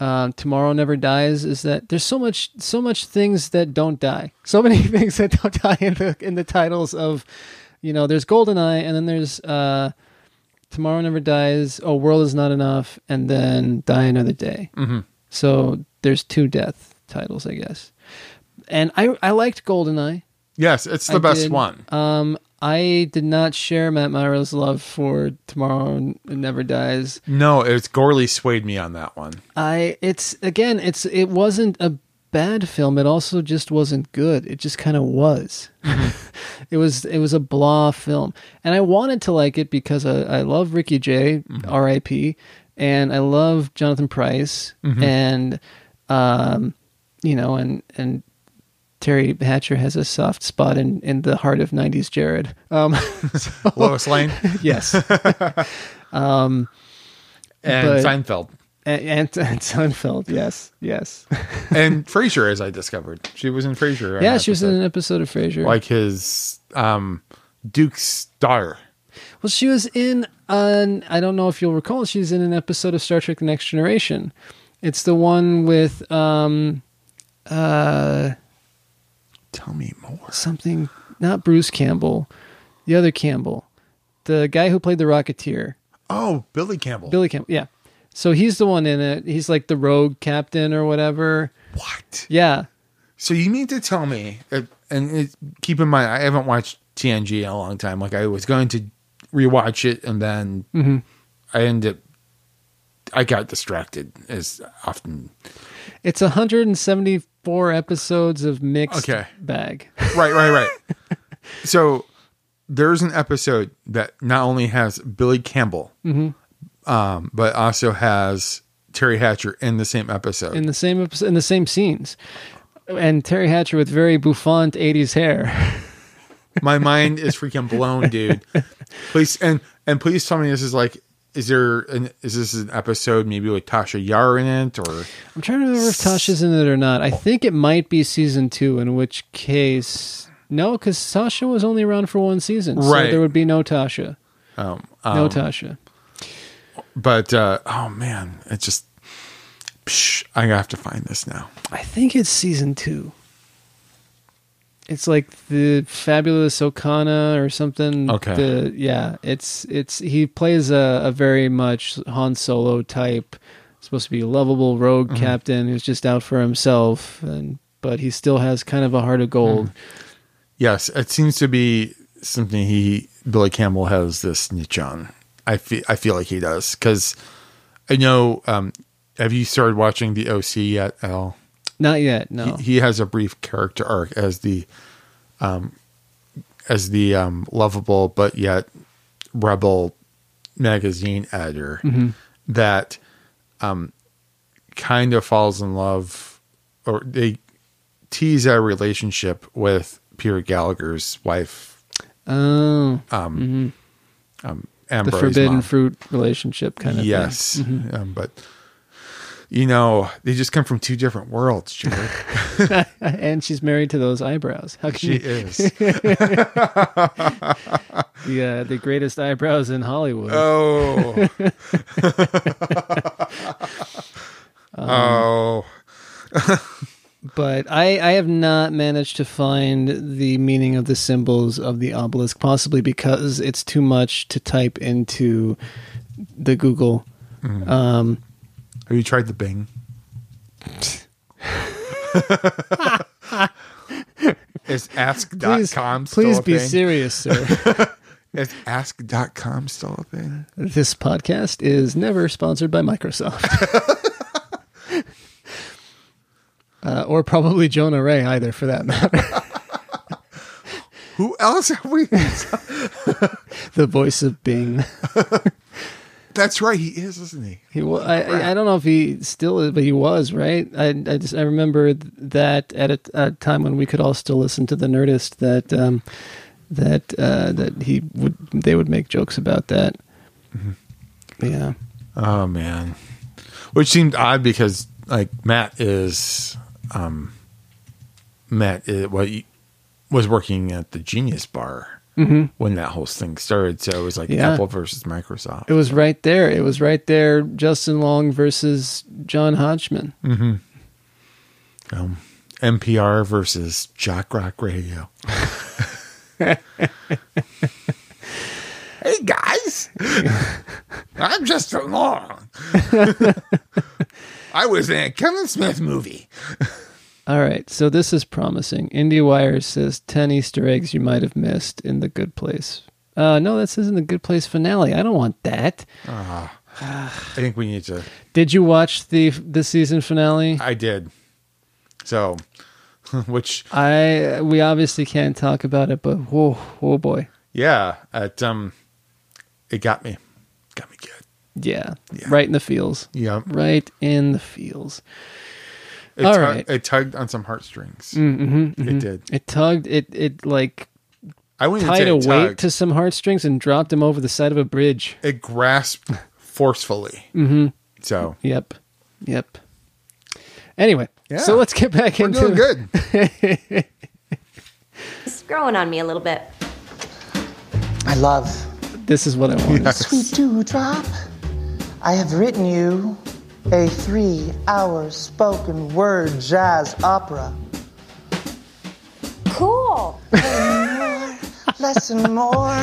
um, Tomorrow Never Dies? Is that there's so much so much things that don't die, so many things that don't die in the in the titles of, you know, there's Goldeneye, and then there's uh, Tomorrow Never Dies. Oh, World is Not Enough, and then Die Another Day. Mhm. So there's two death titles, I guess. And I I liked Goldeneye. Yes, it's the I best did. one. Um, I did not share Matt Myra's love for Tomorrow Never Dies. No, it's Gorley swayed me on that one. I it's again it's it wasn't a bad film. It also just wasn't good. It just kind of was. it was it was a blah film, and I wanted to like it because I, I love Ricky Jay, R.I.P. and I love Jonathan Pryce, Mhm. and um, you know, and and Teri Hatcher has a soft spot in in the heart of '90s Jared. Um, so- Lois Lane? yes. um, And but- Seinfeld. And, and, Seinfeld, yes, yes. and Frasier, as I discovered, she was in Frasier. yeah, she was in an episode of Frasier. like his um, Duke's daughter. well, she was in an. I don't know if you'll recall. She's in an episode of Star Trek: The Next Generation. It's the one with um, uh, tell me more. Something not Bruce Campbell, the other Campbell, the guy who played the Rocketeer. Oh, Billy Campbell. Billy Campbell, yeah. So he's the one in it. He's like the rogue captain or whatever. What? Yeah. So you mean to tell me, and it, keep in mind, I haven't watched TNG in a long time. Like I was going to rewatch it, and then Mhm. I ended. up I got distracted as often. It's 174 episodes of mixed Okay. bag. Right, right, right. so there's an episode that not only has Billy Campbell, Mhm. Um, but also has Teri Hatcher in the same episode. in the same episode, in the same scenes, and Teri Hatcher with very bouffant '80s hair. My mind is freaking blown, dude. Please and and please tell me this is like is there an is this an episode maybe with Tasha Yar in it or I'm trying to remember if Tasha's in it or not. I think it might be season two, in which case, no, because Tasha was only around for one season, so there would be no Tasha. um, no um, Tasha. But uh, oh man, it just psh, I have to find this now. I think it's season two. It's like the fabulous Okona or something. Okay. The, yeah, it's it's he plays a, a very much Han Solo type. Supposed to be a lovable rogue Mhm. captain who's just out for himself, and but he still has kind of a heart of gold. Yes, it seems to be something he Billy Campbell has this niche on. I feel I feel like he does because I know. Um, have you started watching the OC yet, Al? Not yet. No. He, he has a brief character arc as the, um, as the um, lovable but yet rebel magazine editor Mhm. that um, kind of falls in love, or they tease a relationship with Peter Gallagher's wife, Oh. um, um, the forbidden mom. fruit relationship kind of yes, thing. Mhm. um, but you know they just come from two different worlds, Jared. and she's married to those eyebrows. How can She you- is. the uh, the greatest eyebrows in Hollywood. Oh. Um, oh. But I I have not managed to find the meaning of the symbols of the obelisk, possibly because it's too much to type into the Google. Mhm. Um, Have you tried the Bing? Is ask.com Please- still please be thing? serious, sir. Is ask.com still a thing? this podcast is never sponsored by Microsoft. uh, or probably Jonah Ray either, for that matter. Who else have we? the voice of Bing. That's right, he is, isn't he? He wa- I, I I don't know if he still is, but he was right. I I just I remember that at a, a time when we could all still listen to the Nerdist that um that uh that he would they would make jokes about that. Yeah. Oh man, which seemed odd because like Matt is, um, Matt is, what was working at the Genius Bar Mhm. when that whole thing started. So it was like Yeah. Apple versus Microsoft. It was right there. It was right there. Justin Long versus John Hodgman. Mm-hmm. Um, NPR versus Jock Rock Radio. hey guys, I'm Justin Long. I was in a Kevin Smith movie. All right, so this is promising. IndieWire says 10 Easter eggs you might have missed in The Good Place. Uh, no, says in The Good Place finale. I don't want that. Ah, I think we need to. Did you watch the the season finale? I did. So, which I we obviously can't talk about it, but whoa, oh boy, yeah, it um, it got me, got me good. Yeah, right in the feels. Yeah. right in the feels. It, All tug- right. it tugged on some heartstrings. Mm-hmm, It did. It tugged. It it like I wouldn't tied a it weight tugged. to some heartstrings and dropped him over the side of a bridge. It grasped forcefully. Mm-hmm. So Yep. Yep. Anyway, Yeah. so let's get back We're into doing good. It's growing on me a little bit. I love This is what I want. Sweet Dewdrop. I have written you a three hour spoken word jazz opera. Cool. Lesson more.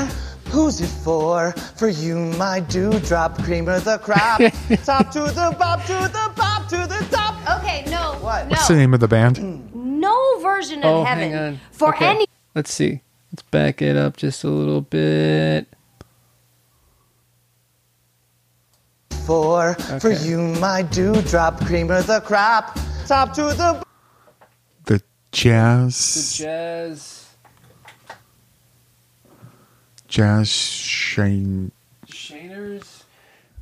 Who's it for? For you, my dewdrop, cream of the crop. top to the bop, to the bop, to the top. Okay, no. What? What's the name of the band? Hmm. No version of Oh, heaven hang on. for Okay. any. Let's see. Let's back it up just a little bit. For, for you, my dewdrop, cream of the crop. Top to the The jazz, The jazz jazz shane, Shaners.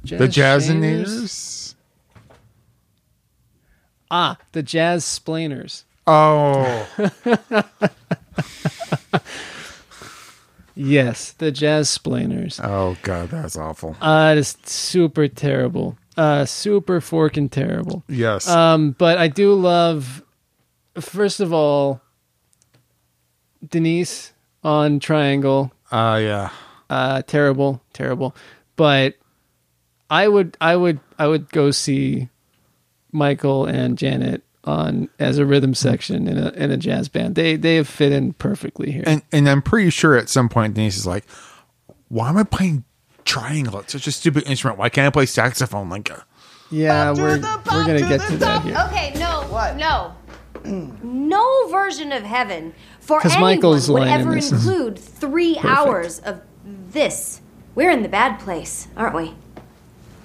the Shaners? Ah, the jazz splainers. Oh, Yes, the jazz splainers. oh God, that's awful. Uh, it's super terrible. Uh, super forking terrible. Yes. Um, but I do love, first of all, Denise on Triangle. Uh, yeah. Uh, terrible, terrible. But I would, I would, I would go see Michael and Janet on as a rhythm mm-hmm. section in a in a jazz band. They they have fit in perfectly here. And and I'm pretty sure at some point Denise is like, "Why am I playing triangle? It's such a stupid instrument. Why can't I play saxophone like a?" yeah, we're we're gonna get to that here. Okay, no, what? no, no version of heaven for anyone Michael's would line in ever include three perfect. hours of this. We're in the bad place, aren't we?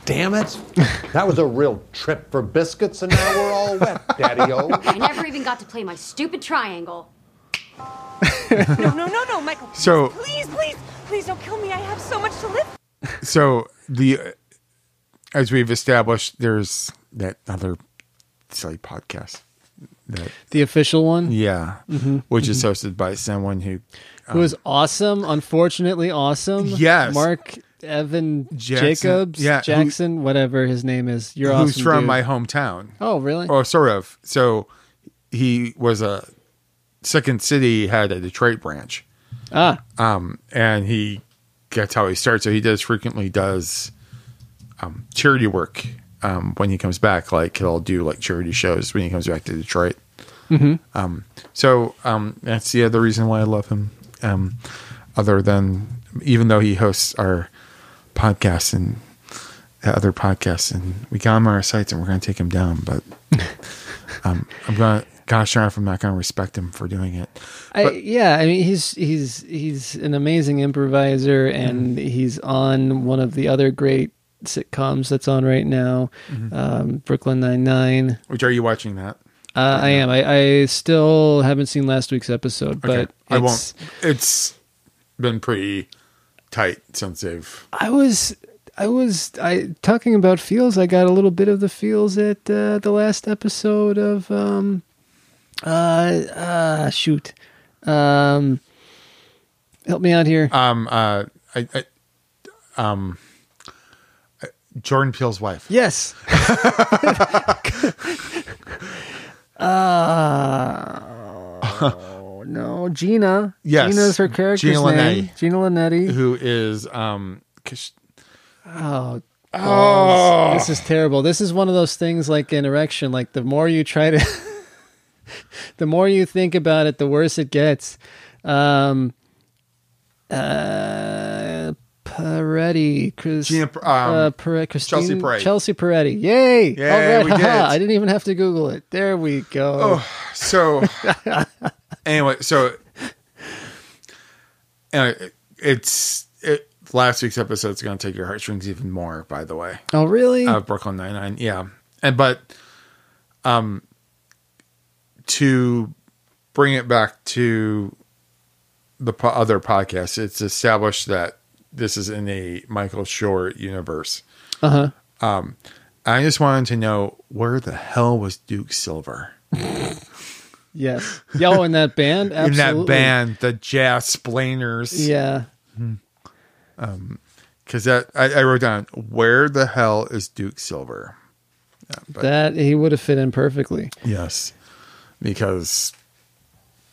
Damn it. That was a real trip for biscuits, and now we're all wet, Daddy O. I never even got to play my stupid triangle. No, no, no, no, Michael. So- please, please, please don't kill me. I have so much to live. So the as we've established, there's that other silly podcast. That The official one, yeah, Mhm, which is hosted by someone who who is awesome. Unfortunately, awesome. Yes. Marc Evan Jackson, Jacobs, yeah, who- Jackson, whatever his name is. You're who's awesome. from dude. my hometown. Oh, really? Or sort of. So he was a Second City had a Detroit branch. Ah. Um, and he that's how he starts. So he does frequently does um, charity work um, when he comes back. Like he'll do like charity shows when he comes back to Detroit. Mhm. Um, so um, that's the other reason why I love him. Um, other than even though he hosts our podcast and uh, other podcasts, and we got him on our sites, and we're going to take him down. But um, I'm going to, gosh darn if I'm not going to respect him for doing it. I, yeah, I mean he's he's he's an amazing improviser, and Mm-hmm. he's on one of the other great sitcoms that's on right now, Mhm. um, Brooklyn Nine Nine. Which are you watching that? Uh, I am. I, I still haven't seen last week's episode, but Okay. I won't. It's been pretty tight since they've. I was I was I talking about feels. I got a little bit of the feels at uh, the last episode of um uh uh shoot um help me out here. Um. Uh. I. I um. uh, Jordan Peele's wife. Yes. uh, no, Gina. Yes. Gina is her character's Gina name. Linetti. Gina Linetti. Who is um. Oh, Oh. balls. this is terrible. This is one of those things like an erection. Like the more you try to, the more you think about it, the worse it gets. Um, uh, Peretti, Chris, Gina, um, uh, Pere- Christine, Chelsea Peretti. Chelsea Peretti. Yay! Yay, All right, we did. I didn't even have to Google it. There we go. Oh, so anyway, so uh, it's it, last week's episode is going to take your heartstrings even more. By the way, Oh, really? of Brooklyn Nine Nine, yeah, and but um, to bring it back to the po- other podcast, it's established that this is in a Michael Schur universe. Uh huh. Um, I just wanted to know where the hell was Duke Silver Yes. Yo, in that band, in that band, the Jazz Splainers? Yeah. Um, because that I, I wrote down where the hell is Duke Silver? Yeah, but that he would have fit in perfectly. yes, because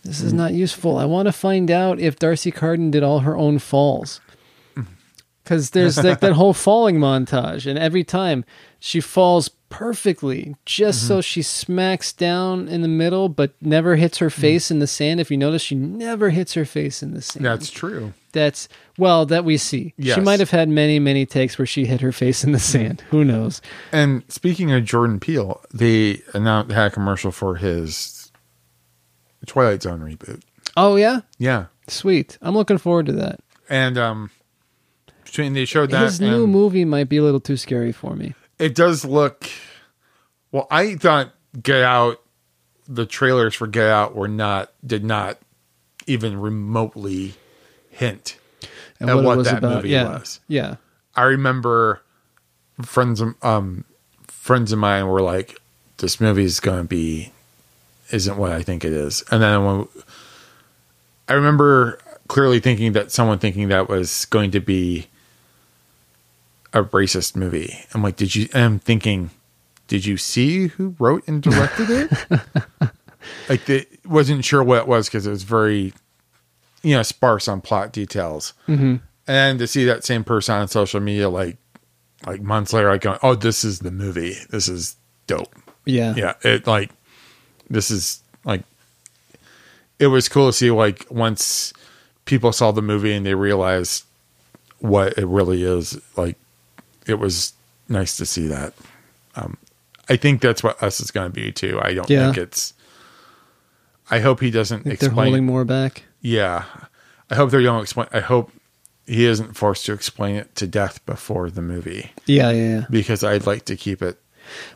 This is not useful. I want to find out if D'Arcy Carden did all her own falls. Because there's like that whole falling montage, and every time she falls perfectly, just so mm-hmm. she smacks down in the middle, but never hits her mm. face in the sand. If you notice, she never hits her face in the sand. that's true. That's well that we see. Yes. She might have had many, many takes where she hit her face in the mm. sand. Who knows? And speaking of Jordan Peele, they announced had a commercial for his Twilight Zone reboot. Oh yeah, Yeah, sweet. I'm looking forward to that. and um, between they showed that His new movie might be a little too scary for me. it does look well i thought get out the trailers for get out were not did not even remotely hint And at what what, that about, movie yeah. was Yeah. i remember friends of um friends of mine were like this movie is going to be isn't what i think it is and then when i remember clearly thinking that someone thinking that was going to be a racist movie. I'm like, did you? And I'm thinking, did you see who wrote and directed it? like, the, wasn't sure what it was because it was very, you know, sparse on plot details. Mhm. And to see that same person on social media, like, like months later, like, going, oh, this is the movie. This is dope. Yeah. Yeah. It like, this is like, it was cool to see like once people saw the movie and they realized what it really is like it was nice to see that um i think that's what us is going to be too i don't Yeah. think it's i hope he doesn't think they're explain holding more back. yeah i hope they don't explain i hope he isn't forced to explain it to death before the movie Yeah, yeah, yeah. because i'd like to keep it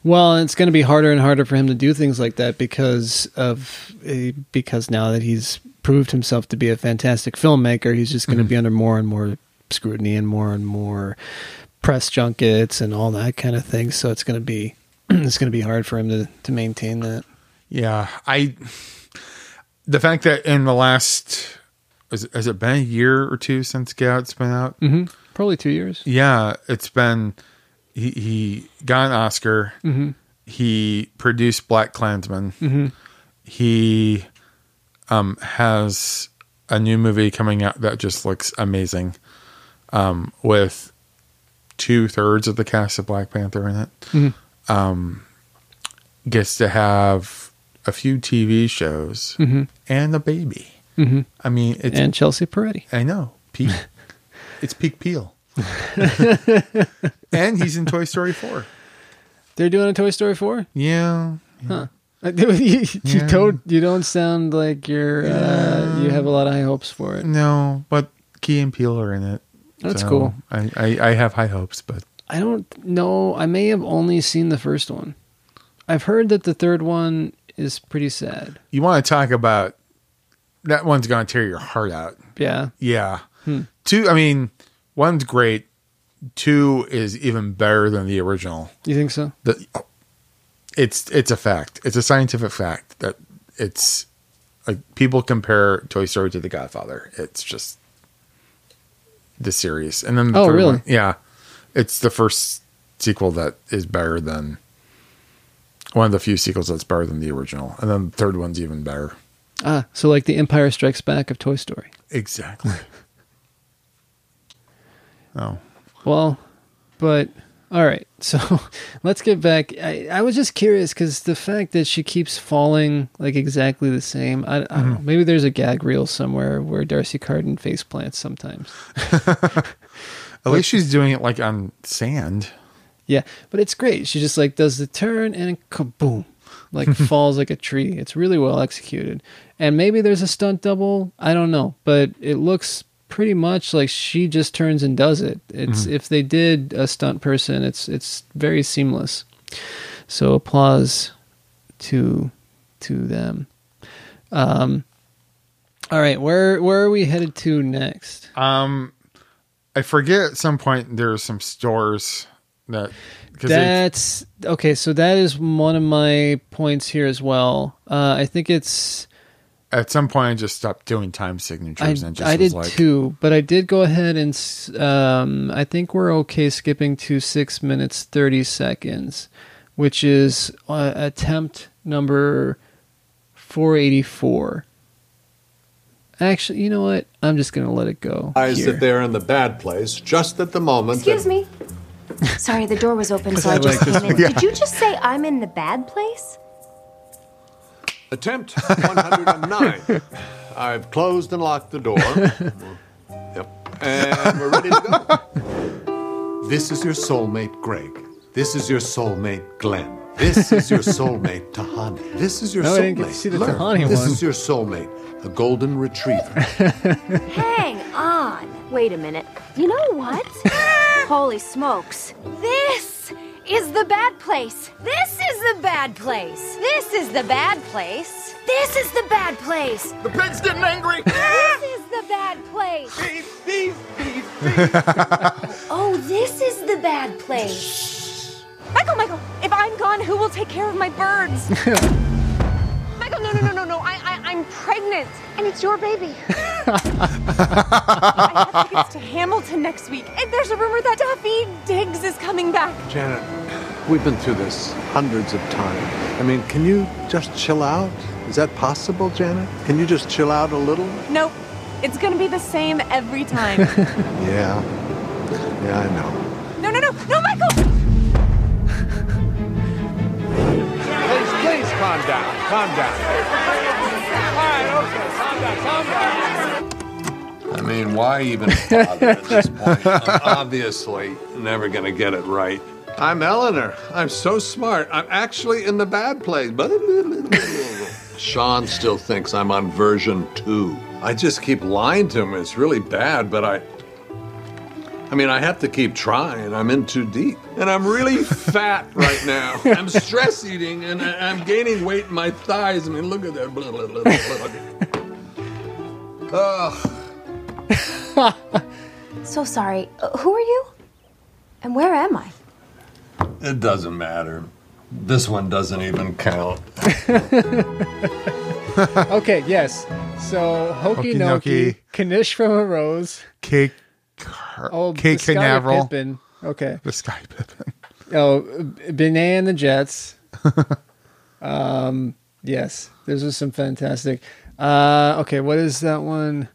Well, it's going to be harder and harder for him to do things like that because of eh, because now that he's proved himself to be a fantastic filmmaker, he's just going to Mhm. be under more and more scrutiny and more and more press junkets and all that kind of thing. So it's going to be it's going to be hard for him to to maintain that. Yeah, I. The fact that in the last, is, has it been a year or two since Get Out's been out? hmm Probably two years. Yeah, it's been. He, he got an Oscar. Mhm. He produced BlacKkKlansman. Mhm. He um, has a new movie coming out that just looks amazing, um, with two thirds of the cast of Black Panther in it. Mhm. Um, gets to have a few TV shows Mhm. and a baby. Mhm. I mean, it's And Chelsea Peretti. I know. Peak. it's peak Peele. and he's in Toy Story 4. They're doing a Toy Story four. Yeah. Huh. you, you Yeah. don't you don't sound like you're uh, you have a lot of high hopes for it. No, but Key and Peele are in it. That's cool. I, I, I have high hopes, but I don't know. I may have only seen the first one. I've heard that the third one is pretty sad. you want to talk about that one's going to tear your heart out. Yeah. Yeah. Hmm. Two, I mean, one's great. Two is even better than the original. You think so? The, it's it's a fact. It's a scientific fact that it's like people compare Toy Story to The Godfather. It's just the series, and then the Oh, third really? one- yeah, it's the first sequel that is better than one of the few sequels that's better than the original, and then the third one's even better. Ah, so like the Empire Strikes Back of Toy Story. Exactly. oh, Well, but all right. So let's get back. I, I was just curious because the fact that she keeps falling like exactly the same. I, I don't know. Mhm. Maybe there's a gag reel somewhere where D'Arcy Carden face plants sometimes. At least she's doing it like on sand. Yeah, but it's great. She just like does the turn and kaboom, like falls like a tree. It's really well executed. And maybe there's a stunt double. I don't know, but it looks pretty much like she just turns and does it. It's Mhm. if they did a stunt person, it's it's very seamless. So applause to to them. Um, all right, where where are we headed to next? Um, I forget at some point there are some stores that That's okay. So that is one of my points here as well. Uh, I think it's at some point I just stopped doing time I, signatures and just I did like, too, but I did go ahead and um, I think we're okay skipping to six minutes thirty seconds, which is uh, attempt number four eighty four. Actually, you know what? I'm just gonna let it go. Eyes here. that they're in the bad place just at the moment. Excuse that- me. Sorry, the door was open, so I I just like came in. Yeah. Did you just say I'm in the bad place? Attempt 109. I've closed and locked the door. yep. And we're ready to go. This is your soulmate, Greg. This is your soulmate, Glenn. This is your soulmate, Tahani. This is your No, I soulmate. didn't get to see the Learn. Tahani This one. is your soulmate, a golden retriever. Hang on. Wait a minute. You know what? Holy smokes. This is the bad place. This is the bad place. This is the bad place. This is the bad place. The pig's getting angry. This is the bad place. Beef, beef, beef, Oh, this is the bad place. Michael, Michael, if I'm gone, who will take care of my birds? Michael, no, no, no, no, no. I, I, I'm pregnant, and it's your baby. I have tickets to Hamilton next week, and there's a rumor that Daveed Diggs is coming back. Janet, we've been through this hundreds of times. I mean, can you just chill out? Is that possible, Janet? Can you just chill out a little? Nope, it's gonna be the same every time. Yeah. Yeah, I know. no, no, no, no, Michael! Please, please calm down. Calm down. All right, okay, calm down, calm down. I mean, why even bother at this point? I'm obviously never going to get it right. I'm Eleanor. I'm so smart. I'm actually in the bad place. Shawn still thinks I'm on version two. I just keep lying to him. It's really bad, but I. I mean, I have to keep trying. I'm in too deep. And I'm really fat right now. I'm stress eating and I- I'm gaining weight in my thighs. I mean, look at that. Blah, blah, blah, blah, blah. Ugh. So sorry. Uh, who are you? And where am I? It doesn't matter. This one doesn't even count. okay, yes. So Hokey Hokey Noki, Noki. Kanish from a Rose. Cake. Oh, Cake the Canaveral. Pippin. Okay. The Sky Pippin. Oh, Beignet and the Jets. um, yes, those are some fantastic. Uh, okay, what is that one?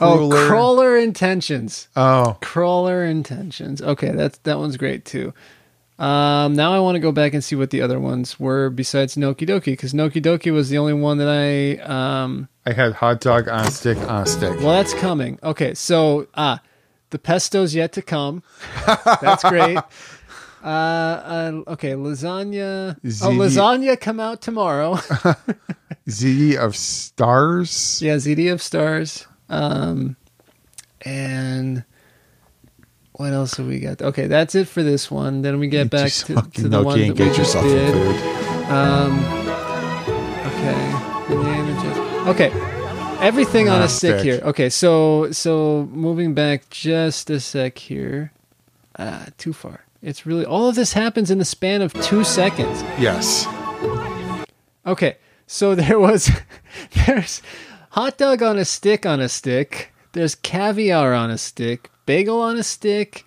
Oh, Crawler Intentions. Oh. Crawler Intentions. Okay, that's that one's great too. Um, now I want to go back and see what the other ones were besides Noki Doki because Noki Doki was the only one that I um I had hot dog on stick on stick. well, that's coming. Okay, so ah, the pesto's yet to come. That's great. Uh, uh, okay, lasagna. Oh, lasagna come out tomorrow. Z of Stars. yeah, ZD of Stars. Um, and what else have we got? Okay, that's it for this one. Then we get Eat back to, to the one that we get just yourself did. Um, okay. Okay, everything on a stick, here. Okay, so so moving back just a sec here. Ah, too far. It's really all of this happens in the span of two seconds. Yes. Okay, so there was there's hot dog on a stick on a stick. There's caviar on a stick, bagel on a stick,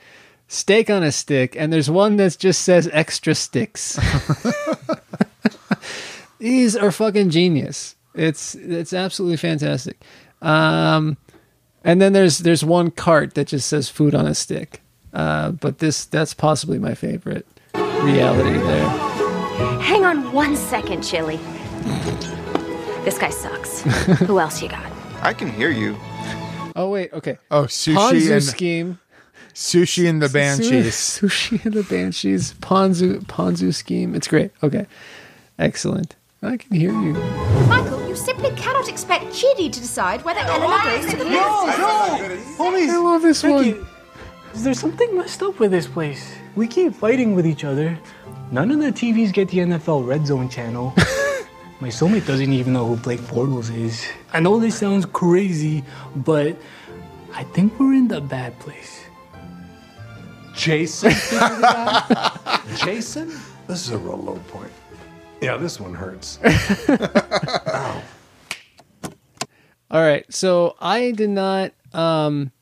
steak on a stick, and there's one that just says extra sticks. These are fucking genius. It's it's absolutely fantastic. Um, and then there's there's one cart that just says food on a stick. Uh, but this that's possibly my favorite reality there. Hang on one second, Chili. This guy sucks. Who else you got? I can hear you. Oh wait, okay. Oh, sushi Ponzu and scheme. Sushi and the Banshees. Sushi and the Banshees. Ponzu Ponzu scheme. It's great. Okay. Excellent. I can hear you. Michael, you simply cannot expect Chidi to decide whether Eleanor goes to the No, no! Homies! I love this one. Is there something messed up with this place? We keep fighting with each other. None of the TVs get the NFL Red Zone channel. My soulmate doesn't even know who Blake Bortles is. I know this sounds crazy, but I think we're in the bad place. Jason figured it out? Jason? This is a real low point. Yeah, this one hurts. All right. So I did not um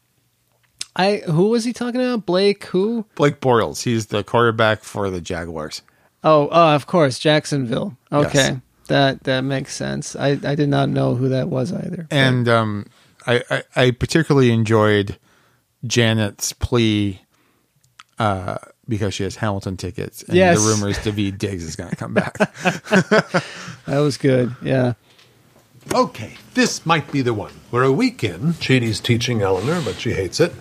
I who was he talking about? Blake who? Blake Bortles. He's the quarterback for the Jaguars. Oh, oh, of course, Jacksonville. Okay. Yes. That that makes sense. I I did not know who that was either. And um, I, I, I particularly enjoyed Janet's plea uh, because she has Hamilton tickets. And Yes. the rumors Daveed Diggs is going to come back. That was good. Yeah. Okay, this might be the one. We're a week in. Chidi's teaching Eleanor, but she hates it.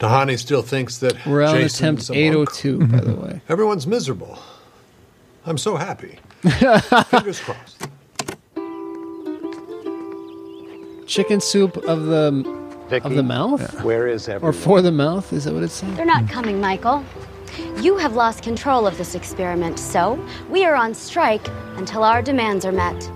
Tahani still thinks that We're on Jason's attempt 802, by the way. Everyone's miserable. I'm so happy. Fingers crossed. Chicken soup of the of the mouth? Where is everyone? Or for the mouth? Is that what it's saying? They're not coming, Michael. You have lost control of this experiment, so we are on strike until our demands are met.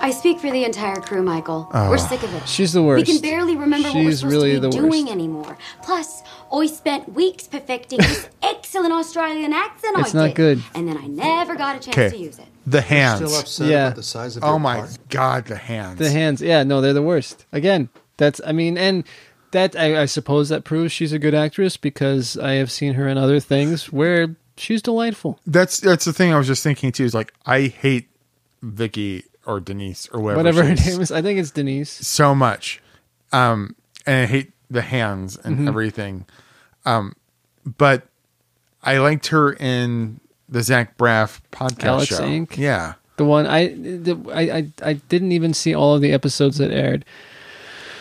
I speak for the entire crew, Michael. Oh. We're sick of it. She's the worst. We can barely remember what we're supposed really to be doing worst. anymore. Plus, I spent weeks perfecting this excellent Australian accent It's I not did, good. and then I never got a chance Okay. to use it. The hands. Still upset Yeah. about the size of Oh your my part? God, the hands. The hands. Yeah, no, they're the worst. Again, that's I mean, and that I, I suppose that proves she's a good actress because I have seen her in other things where she's delightful. That's that's the thing I was just thinking too. Is like I hate Vicky or Denise or whatever, Whatever her she name is. I think it's Denise. so much, um, and I hate the hands and Mhm. everything. Um, but I liked her in the Zach Braff podcast Alex show. Inc. Yeah, The one I, the, I I I didn't even see all of the episodes that aired.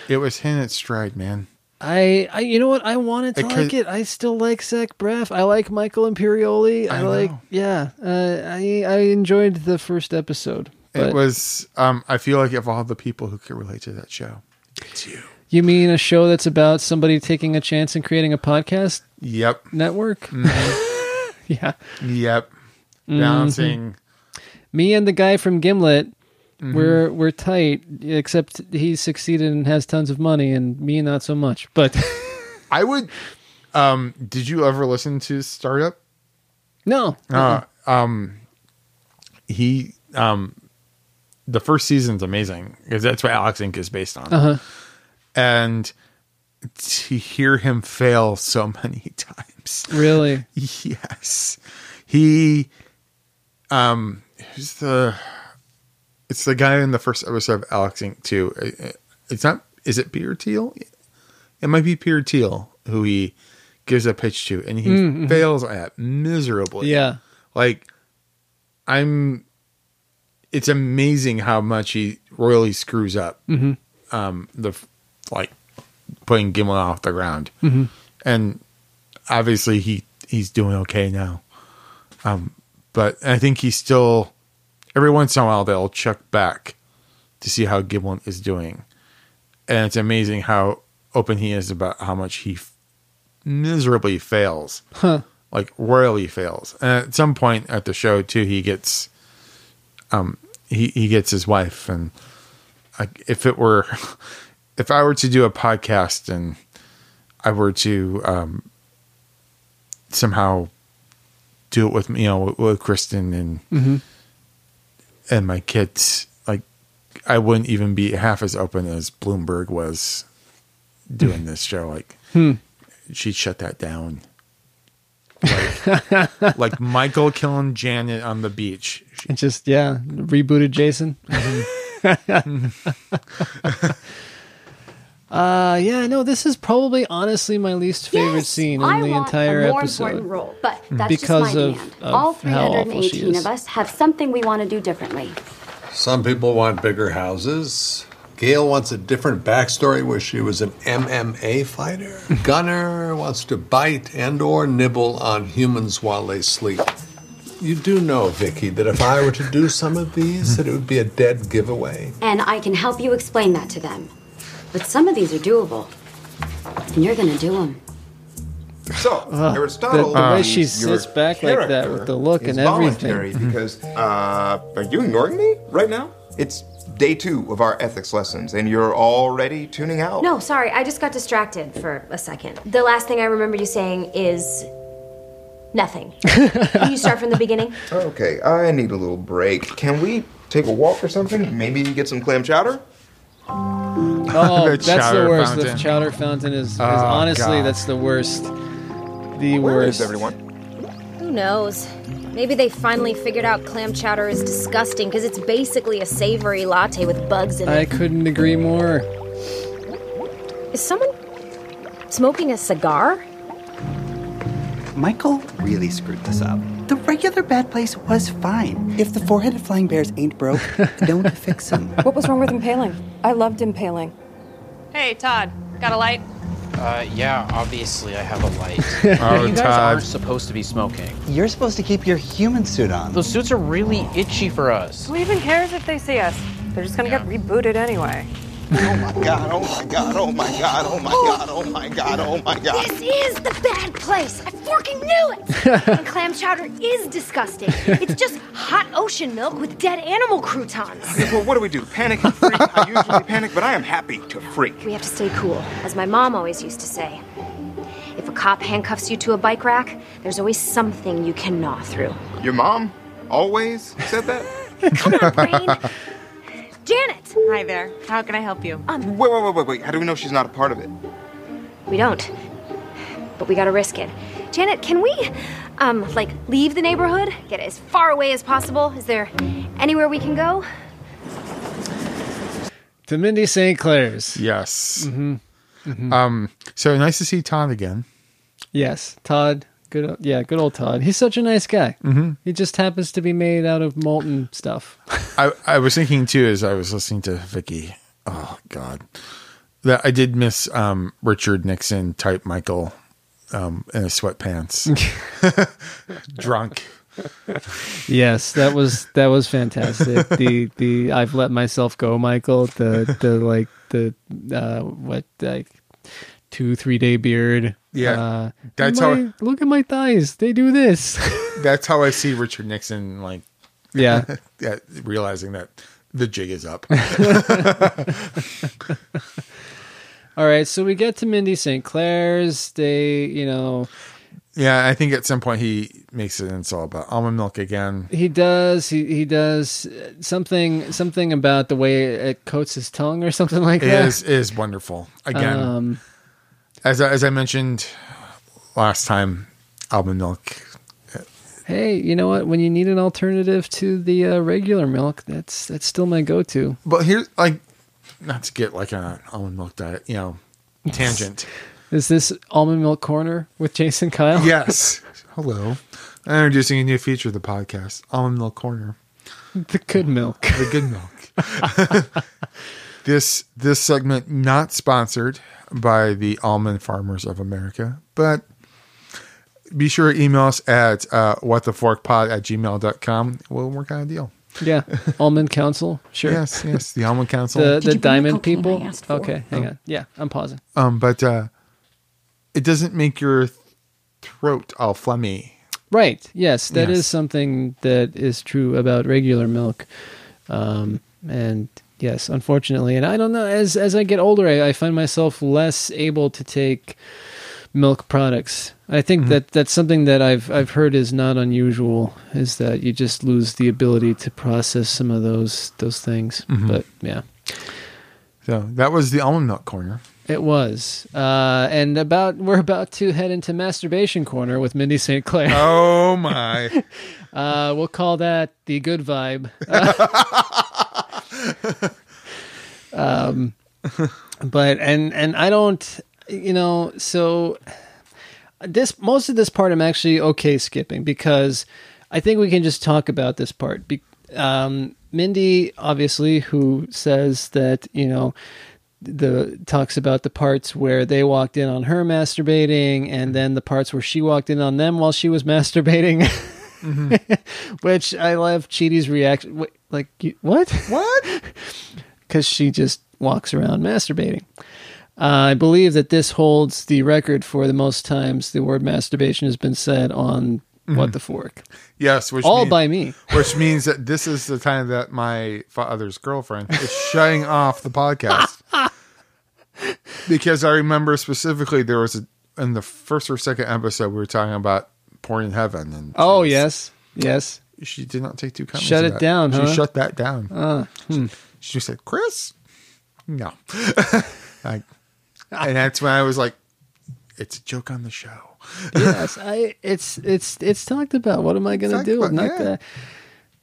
it was him at stride, man. I, I you know what I wanted to It like it. I still like Zach Braff. I like Michael Imperioli. I, I like know. yeah. Uh, I I enjoyed the first episode. It was. Um, I feel like of all the people who could relate to that show, it's you. You mean a show that's about somebody taking a chance and creating a podcast Yep. network? Mhm. yeah. Yep. Mhm. Me and the guy from Gimlet, Mhm. we're we're tight. Except he's succeeded and has tons of money, and me not so much. But I would. Um, did you ever listen to Startup? no, Uh, um, he um, the first season's amazing because that's what Alex Inc. is based on. Uh-huh. And to hear him fail so many times, really. yes, he um, who's the it's the guy in the first episode of Alex Inc. too. Uh, It's not. Is it Peter Thiel? It might be Peter Thiel who he gives a pitch to, and he Mm, mhm. fails at miserably. Yeah. like I'm. It's amazing how much he royally screws up. Mhm. Um, the like putting Gimlet off the ground, Mhm. and obviously he he's doing okay now. Um, but I think he's still every once in a while they'll check back to see how Gimlet is doing, and it's amazing how open he is about how much he f- miserably fails, Huh. like royally fails. And at some point at the show too, he gets, um, he he gets his wife, and like if it were, if I were to do a podcast and I were to um, somehow do it with you know with, with Kristen and Mhm. and my kids, like I wouldn't even be half as open as Blumberg was doing this show. Like Hmm. she'd shut that down. Like, like Michael killing Janet on the beach. It just yeah rebooted Jason. uh yeah no this is probably honestly my least favorite scene in I the want entire a more episode. important role, but Hmm. that's Because just my of- demand. of All how awful she 318 of us have something we want to do differently. Some people want bigger houses. Gail wants a different backstory where she was an MMA fighter. Gunner wants to bite and or nibble on humans while they sleep. You do know, Vicky, that if I were to do some of these, that it would be a dead giveaway. And I can help you explain that to them. But some of these are doable. And you're gonna do them. So, Ugh, Aristotle, the- the way she sits back like that with the look and everything. Because, uh, are you ignoring me right now? It's day two of our ethics lessons, and you're already tuning out. No, sorry, I just got distracted for a second. The last thing I remember you saying is nothing. Can you start from the beginning? Okay, I need a little break. Can we take a walk or something? Maybe get some clam chowder? Oh, The that's the chowder worst. The chowder fountain is, is Oh, honestly God. that's the worst. The Where worst. is everyone? Who knows? Maybe they finally figured out clam chowder is disgusting because it's basically a savory latte with bugs in it. I couldn't agree more. Is someone smoking a cigar? Michael really screwed this up. The regular bad place was fine. If the four-headed flying bears ain't broke, don't fix them. What was wrong with impaling? I loved impaling. Hey, Todd, got a light? Uh, yeah, obviously I have a light. Oh, you guys Todd. aren't supposed to be smoking. You're supposed to keep your human suit on. Those suits are really itchy for us. Who even cares if they see us? They're just gonna get rebooted anyway. Oh my god, oh my god, oh my god, oh my oh. god, oh my god, oh my god. This is the bad place. I fucking knew it. and clam chowder is disgusting. It's just hot ocean milk with dead animal croutons. Well, what do we do? Panic and freak? I usually panic, but I am happy to freak. We have to stay cool, as my mom always used to say. If a cop handcuffs you to a bike rack, there's always something you can gnaw through. Your mom always said that? Come on, Brain. Janet! Hi there. How can I help you? Um, Wait, wait, wait, wait, wait. How do we know she's not a part of it? We don't. But we gotta risk it. Janet, can we, um, like, leave the neighborhood? Get as far away as possible? Is there anywhere we can go? To Mindy St. Claire's. Yes. Mm-hmm. Um. So nice to see Todd again. Yes, Todd. Good. Yeah, good old Todd. He's such a nice guy. Mhm. He just happens to be made out of molten stuff. I I was thinking too as I was listening to Vicky. Oh God, that I did miss um, Richard Nixon type Michael um, in his sweatpants, drunk. Yes, that was that was fantastic. the the I've let myself go, Michael. The the like the uh what like two three day beard. Yeah, uh, that's my- how- Look at my thighs. They do this. That's how I see Richard Nixon. Like, Yeah. yeah, realizing that the jig is up. All right, so we get to Mindy St. Claire's. They, you know, yeah, I think at some point he makes it insult about almond milk again. he does he he does something something about the way it coats his tongue or something like It that. is is wonderful. Again, Um, as I, as I mentioned last time, almond milk. hey, you know what? When you need an alternative to the uh, regular milk, that's that's still my go-to. But here's like, not to get like an almond milk diet, you know, tangent. Is this almond milk corner with Jason Kyle? yes. Hello. I'm introducing a new feature of the podcast, Almond Milk Corner. the good milk. The good milk. this this segment not sponsored by the almond farmers of America, but be sure to email us at uh, whattheforkpod at gmail.com. We'll work on a deal. Yeah, almond council. Sure. Yes, yes. The almond council. The the you bring the diamond people. I asked for? Okay, hang Oh. on. Yeah, I'm pausing. Um, but uh, it doesn't make your throat all phlegmy. Right. Yes, that is Yes. something that is true about regular milk. Um, and yes, unfortunately, and I don't know. As as I get older, I, I find myself less able to take milk products. I think Mhm. that that's something that I've I've heard is not unusual. Is that you just lose the ability to process some of those those things. Mhm. But yeah. So that was the almond milk corner. It was, uh, and about we're about to head into masturbation corner with Mindy St. Claire. Oh my! uh, we'll call that the good vibe. um, but and and I don't, you know, so this most of this part I'm actually okay skipping because I think we can just talk about this part. Be, um, Mindy, obviously, who says that you know the talks about the parts where they walked in on her masturbating, and then the parts where she walked in on them while she was masturbating. Which I love Chidi's reaction. Like, you, what? What? Because she just walks around masturbating. Uh, I believe that this holds the record for the most times the word masturbation has been said on What Mhm. the Fork. Yes, which all mean- by me. which means that this is the time that my father's girlfriend is shutting off the podcast because I remember specifically there was a in the first or second episode we were talking about porn in heaven and Oh yes, yes. She did not take two comments. Shut it that. down, She huh? shut that down. Uh, hmm. She said, "Chris, no," like, and that's when I was like, "It's a joke on the show." yes, I it's it's it's talked about. What am I going to do? about- not yeah. gonna.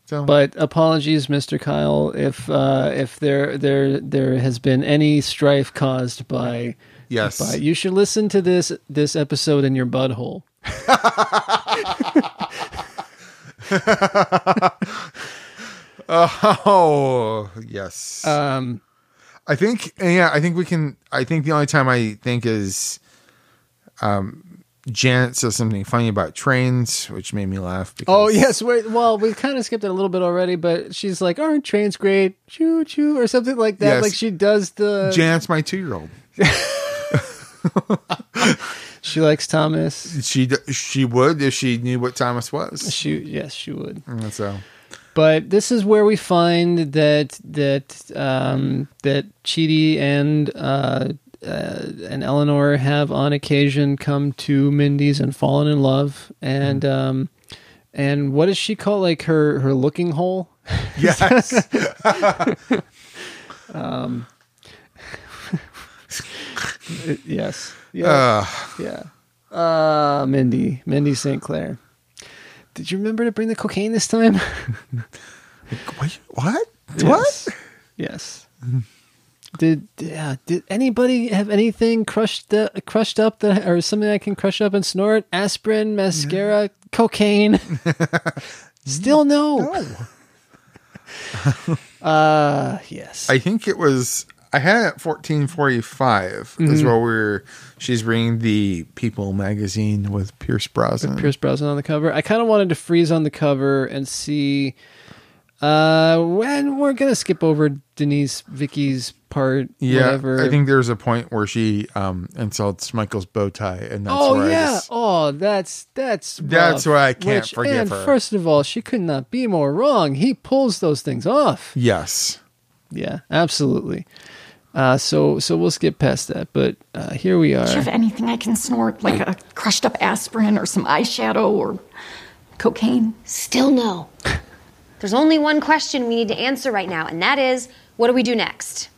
So- But apologies, Mr. Kyle, if uh, if there there there has been any strife caused by Yes. by you should listen to this this episode in your butthole. oh yes. Um, I think yeah, I think we can. I think the only time I think is, um, Janet says something funny about trains, which made me laugh. Because, Oh yes, wait, well we kind of skipped it a little bit already, but she's like, "Aren't trains great? Choo choo," or something like that. Yes. Like she does the. Janet's my two-year-old. She likes Thomas. She she would if she knew what Thomas was. She yes, she would. And so But this is where we find that that um, that Chidi and uh, uh, and Eleanor have on occasion come to Mindy's and fallen in love, and um, and what does she call like her her looking hole? Yes. um, yes. Yeah. Ugh. yeah. Uh, Mindy, Mindy St. Claire. Did you remember to bring the cocaine this time? Wait, what? Yes. Yes. Did yeah? Did anybody have anything crushed uh, crushed up that or something I can crush up and snort? Aspirin, mascara, cocaine. Still no. uh yes. I think it was. I had it at fourteen forty five. Is where we're. She's reading the People magazine with Pierce Brosnan. Pierce Brosnan on the cover. I kind of wanted to freeze on the cover and see. Uh, when we're gonna skip over Denise Vicky's part. Yeah, whatever. I think there's a point where she um insults Michael's bow tie, and that's oh yeah. just, oh, that's that's That's rough. why I can't Which- forgive and her. First of all, she could not be more wrong. He pulls those things off. yes. Yeah, absolutely. Uh, so so we'll skip past that, but uh, here we are. Do you have anything I can snort, like a crushed up aspirin or some eyeshadow or cocaine? Still no. There's only one question we need to answer right now, and that is what do we do next?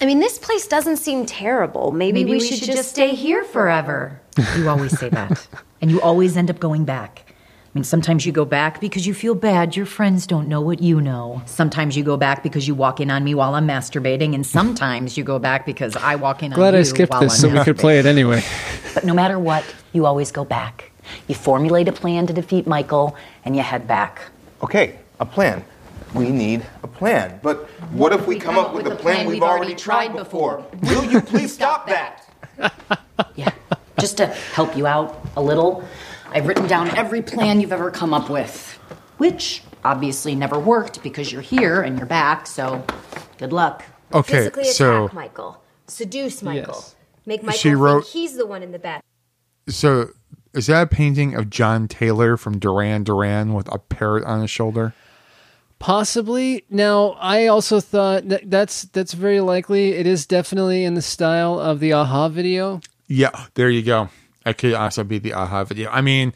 I mean, this place doesn't seem terrible. Maybe, we, should, just stay here forever. You always say that. and you always end up going back. I mean, sometimes you go back because you feel bad your friends don't know what you know. Sometimes you go back because you walk in on me while I'm masturbating, and sometimes you go back because I walk in on Glad you I skipped while this I'm so we could play it anyway. But no matter what, you always go back. You formulate a plan to defeat Michael, and you head back. Okay, a plan. We need a plan. But what if we come up with a plan we've already tried before? Will you please stop that? Yeah, just to help you out a little, I've written down every plan you've ever come up with, which obviously never worked because you're here and you're back, so good luck. Okay, Physically so- Michael. Seduce Michael. Make Michael She think wrote- he's the one in the bed. So is that a painting of John Taylor from Duran Duran with a parrot on his shoulder? Possibly. Now, I also thought that that's that's very likely. It is definitely in the style of the a-ha video. Yeah, there you go. It could also be the a-ha video. I mean,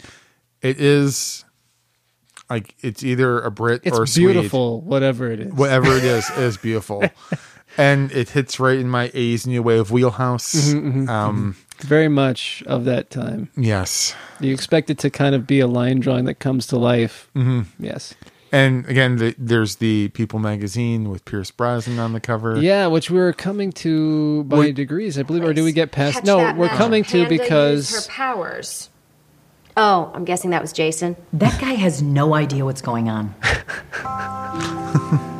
it is like it's either a Brit It's or Swede. beautiful, whatever it is. Whatever it is, is beautiful. and it hits right in my A's new wave wheelhouse. Mhm, mhm, um, Very much of that time. Yes. You expect it to kind of be a line drawing that comes to life. mhm. Yes. And again, the, there's the People magazine with Pierce Brosnan on the cover. Yeah, which we're coming to by Wait. degrees, I believe. Or do we get past? No, we're coming to panda use because her powers. Oh, I'm guessing that was Jason. That guy has no idea what's going on.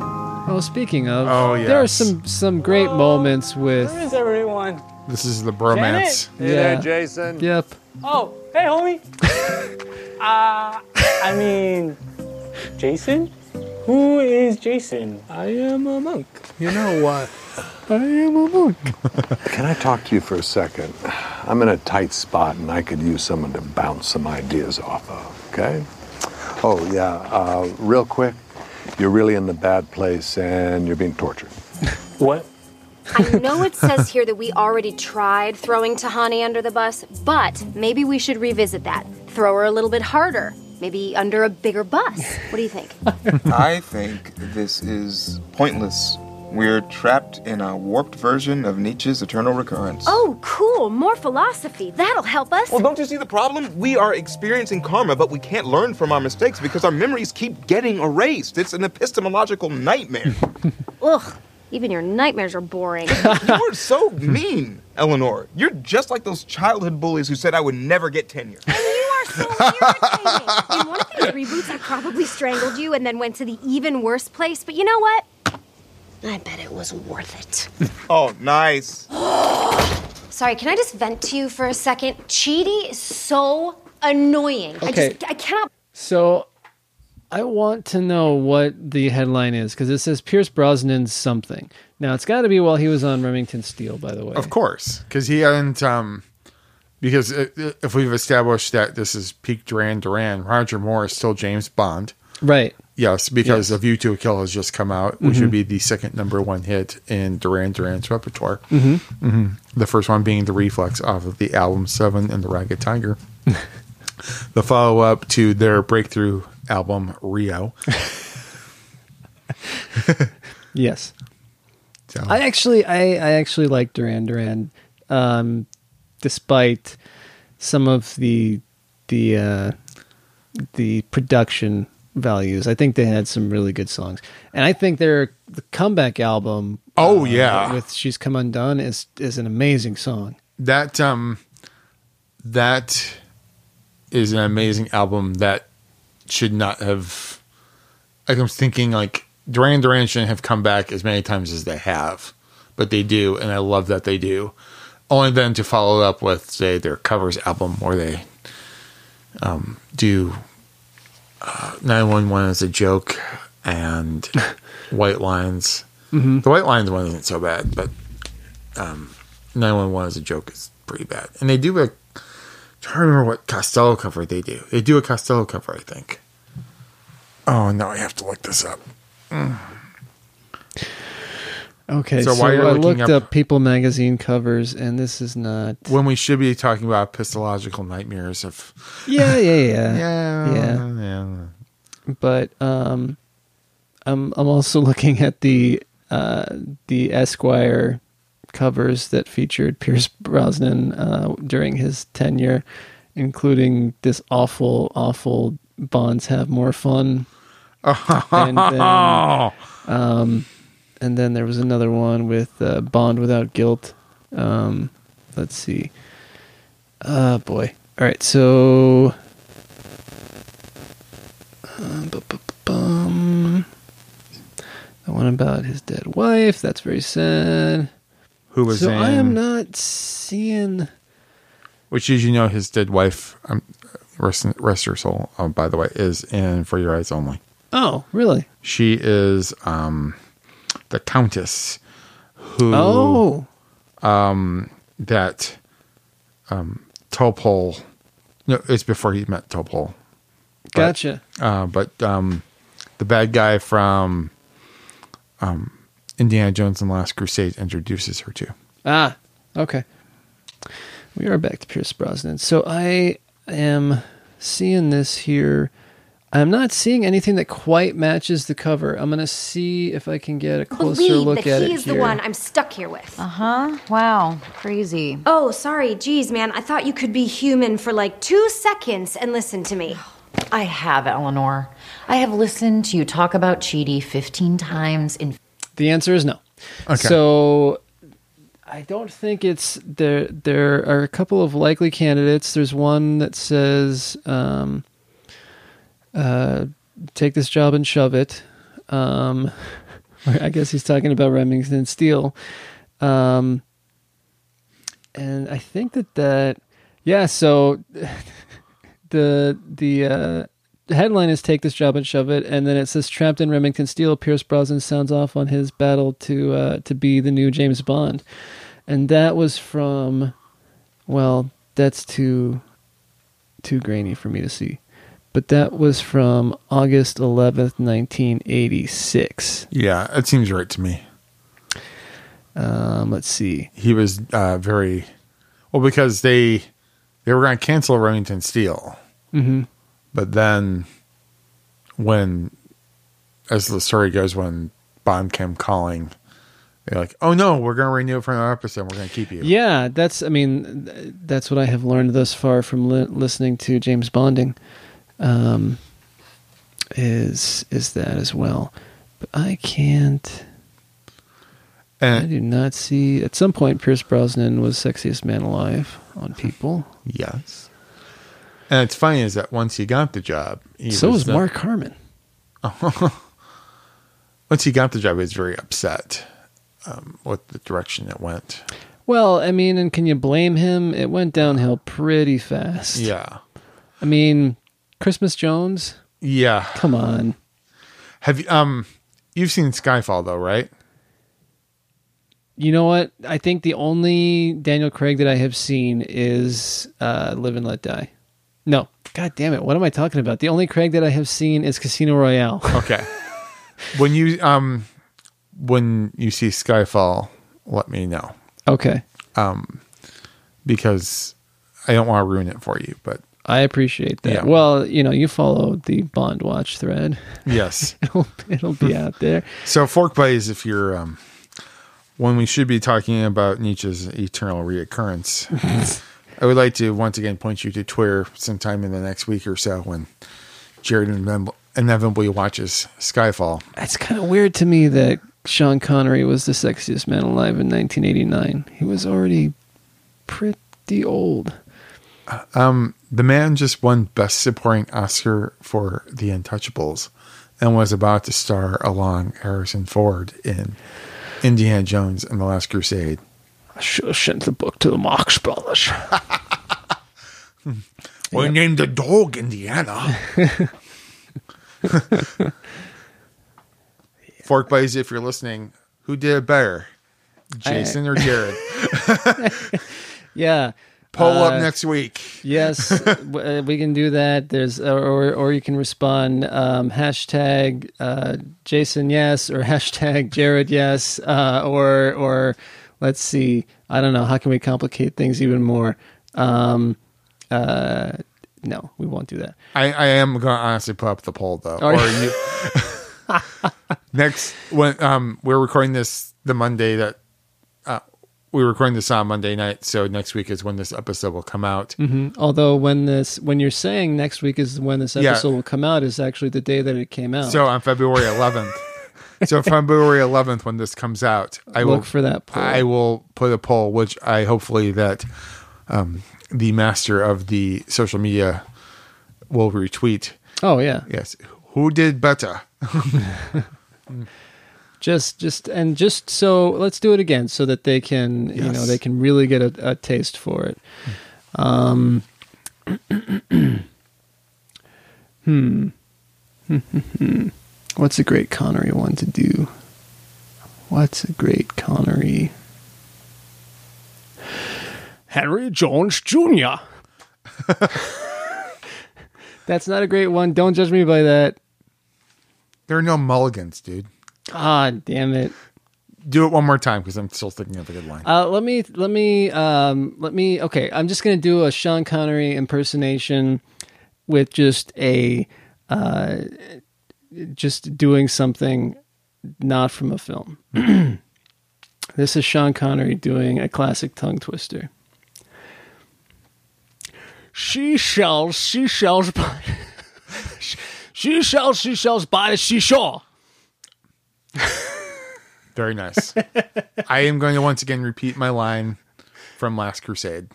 Oh, speaking of, Oh, there are some some great moments with. Where is everyone? This is the bromance. Janet? Hey there, Jason. Yep. Oh, hey, homie. uh, I mean, Jason? Who is Jason? I am a monk. You know what? I am a monk. Can I talk to you for a second? I'm in a tight spot and I could use someone to bounce some ideas off of, okay? Oh, yeah, uh, real quick. You're really in the bad place and you're being tortured. What? I know it says here that we already tried throwing Tahani under the bus, but maybe we should revisit that. Throw her a little bit harder. Maybe under a bigger bus. What do you think? I think this is pointless. We're trapped in a warped version of Nietzsche's eternal recurrence. Oh, cool. More philosophy. That'll help us. Well, don't you see the problem? We are experiencing karma, but we can't learn from our mistakes because our memories keep getting erased. It's an epistemological nightmare. Ugh, even your nightmares are boring. You're so mean, Eleanor. You're just like those childhood bullies who said I would never get tenure. You are so irritating. In one of these reboots, I probably strangled you and then went to the even worse place. But you know what? I bet it was worth it. Oh, nice. Sorry, can I just vent to you for a second? Chidi is so annoying. I Okay. just I cannot So, I want to know what the headline is because it says Pierce Brosnan's something. Now it's got to be while he was on Remington Steele, by the way. Of course, because he hadn't. Um, because i- i- if we've established that this is peak Duran Duran, Roger Moore is still James Bond. Right. Yes, because Yes. A View to a Kill has just come out, which Mhm. would be the second number one hit in Duran Duran's repertoire. Mhm. hmm The first one being the reflex off of the album Seven and the Ragged Tiger. the follow up to their breakthrough album Rio. Yes. So- I actually, I, I actually like Duran Duran, um, despite some of the the uh, the production values. I think they had some really good songs, and I think their the comeback album. Oh, uh, yeah. with "She's Come Undone" is is an amazing song. that um that is an amazing album that should not have like I'm thinking like Duran Duran shouldn't have come back as many times as they have, but they do, and I love that they do. Only then to follow up with say their covers album where they um, do uh, 911 as a joke and White Lines. Mhm. The White Lines one isn't so bad, but um, 911 as a joke is pretty bad. And they do a. trying to remember what Costello cover they do. They do a Costello cover, I think. Oh, no, I have to look this up. Mm. Okay, So so, while you're I looking looked up- up, People magazine covers, and this is not. When we should be talking about epistological nightmares of. Yeah, yeah, yeah, yeah, yeah. yeah. But um, I'm I'm also looking at the uh, the Esquire covers that featured Pierce Brosnan uh, during his tenure, including this awful, awful Bonds have more fun. and then, um, and then there was another one with uh, Bond without guilt. Um, let's see. Oh boy. All right, so uh, bum. the one about his dead wife. That's very sad. Who was so I am not seeing. Which, as you know, his dead wife, um, rest, rest her soul, oh, by the way, is in For Your Eyes Only. Oh, really? She is um, the Countess who. Oh. Um, that um, Topol. No, it's before he met Topol. But, Gotcha. Uh, but um, the bad guy from um, Indiana Jones and the Last Crusade introduces her to. Ah, okay. We are back to Pierce Brosnan. So I am seeing this here. I'm not seeing anything that quite matches the cover. I'm gonna see if I can get a closer Believe look that at it he is the here. one I'm stuck here with. Uh huh. Wow. Crazy. Oh, sorry. Geez, man. I thought you could be human for like two seconds and listen to me. I have, Eleanor. I have listened to you talk about Chidi 15 times in. The answer is no. Okay. So I don't think it's there. There are a couple of likely candidates. There's one that says, um, uh, "Take this job and shove it." Um, I guess he's talking about Remington Steele. Um, and I think that that yeah. So the the uh, headline is "Take this job and shove it," and then it says "Trapped in Remington Steele." Pierce Brosnan sounds off on his battle to uh, to be the new James Bond, and that was from. Well, that's too too grainy for me to see, but that was from August eleventh, nineteen eighty six. Yeah, it seems right to me. Um, let's see. He was uh, very well because they they were going to cancel Remington Steele, Mhm. but then when, as the story goes, when Bond came calling, they're like, "Oh no, we're going to renew it for another episode. We're going to keep you." Yeah, that's. I mean, that's what I have learned thus far from li- listening to James Bonding. Um, is is that as well? But I can't. I do not see. At some point, Pierce Brosnan was sexiest man alive on People. Yes. And it's funny is that once he got the job, he so was the- Mark Harmon. once he got the job, he was very upset um, with the direction it went. Well, I mean, and can you blame him? It went downhill pretty fast. Yeah. I mean, Christmas Jones. Yeah. Come on. Have you um you've seen Skyfall though, right? You know what? I think the only Daniel Craig that I have seen is uh, Live and Let Die. No, God damn it! What am I talking about? The only Craig that I have seen is Casino Royale. Okay. when you um when you see Skyfall, let me know. Okay. Um because I don't want to ruin it for you, but I appreciate that. Yeah. Well, you know, you follow the Bond Watch thread. Yes. it'll, it'll be out there. So fork buddies, if you're um when we should be talking about Nietzsche's eternal reoccurrence, I would like to once again point you to Twitter sometime in the next week or so when Jared inev- inevitably watches Skyfall. It's kind of weird to me that Sean Connery was the sexiest man alive in 1989. He was already pretty old. Um, the man just won Best Supporting Oscar for The Untouchables and was about to star along Harrison Ford in Indiana Jones and the Last Crusade. I should have sent the book to the Marx Brothers. We named the dog Indiana. Fork buddies, if you're listening, who did it better, Jason or Jared? yeah. Poll Uh, up next week. yes, uh, we can do that. There's or or you can respond um, hashtag uh, Jason yes or hashtag Jared yes uh, or or let's see. I don't know. How can we complicate things even more? Um, uh, no, we won't do that. I, I am going to honestly put up the poll though. Or you- you next when um we're recording this the Monday that uh, we're recording this on Monday night, so next week is when this episode will come out. hmm Although when this when you're saying next week is when this Yeah. episode will come out is actually the day that it came out. So on February 11th. so February 11th, when this comes out, I will Look for that poll. I will put a poll, which I hopefully that um, the master of the social media will retweet. oh yeah. Yes, who did better? just just and just so let's do it again so that they can you know they can really get a, a taste for it. Um hmm. What's a great connery one to do? What's a great connery? Henry jones jr that's not a great one. Don't judge me by that. There are no mulligans, dude. Ah damn it Do it one more time because I'm still thinking of a good line. Uh, let me let me um, let me. Okay, I'm just gonna do a Sean Connery impersonation with just a uh, just doing something not from a film. this is Sean Connery doing a classic tongue twister. She sells seashells by she sells seashells by the seashore. Very nice. I am going to once again repeat my line from Last Crusade.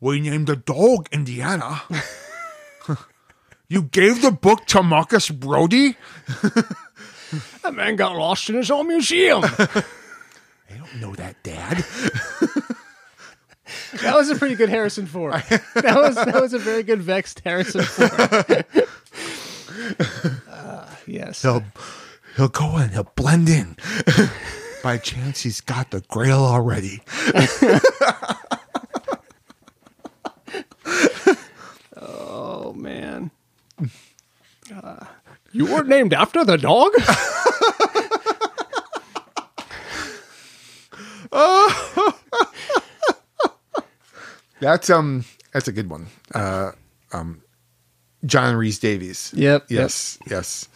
We named the dog Indiana. you gave the book to Marcus Brody? That man got lost in his own museum. I don't know that, Dad. that was a pretty good Harrison Ford. That was that was a very good vexed Harrison Ford. Uh, yes. He'll he'll go in. He'll blend in. By chance, he's got the Grail already. Oh man. Uh, you were named after the dog? oh. That's um that's a good one. Uh um John Rhys-Davies. Yep, Yes. Yes.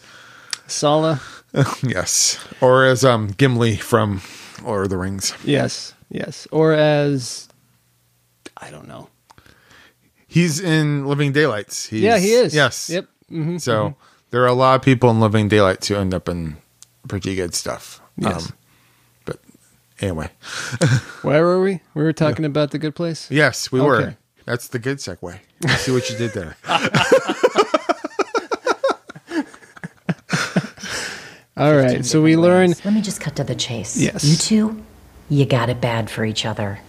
Sallah. yes. Or as um Gimli from Lord of the Rings. Yes. Yes. Or as I don't know. He's in Living Daylights. He's, Yeah, he is. Yes. Yep. Mhm, So mhm. there are a lot of people in Living Daylights who end up in pretty good stuff. Yes. but anyway. Where were we? We were talking about the good place? Yes, we were. That's the good segue. I see what you did there. All right. So we learn Let me just cut to the chase. Yes. You two, you got it bad for each other.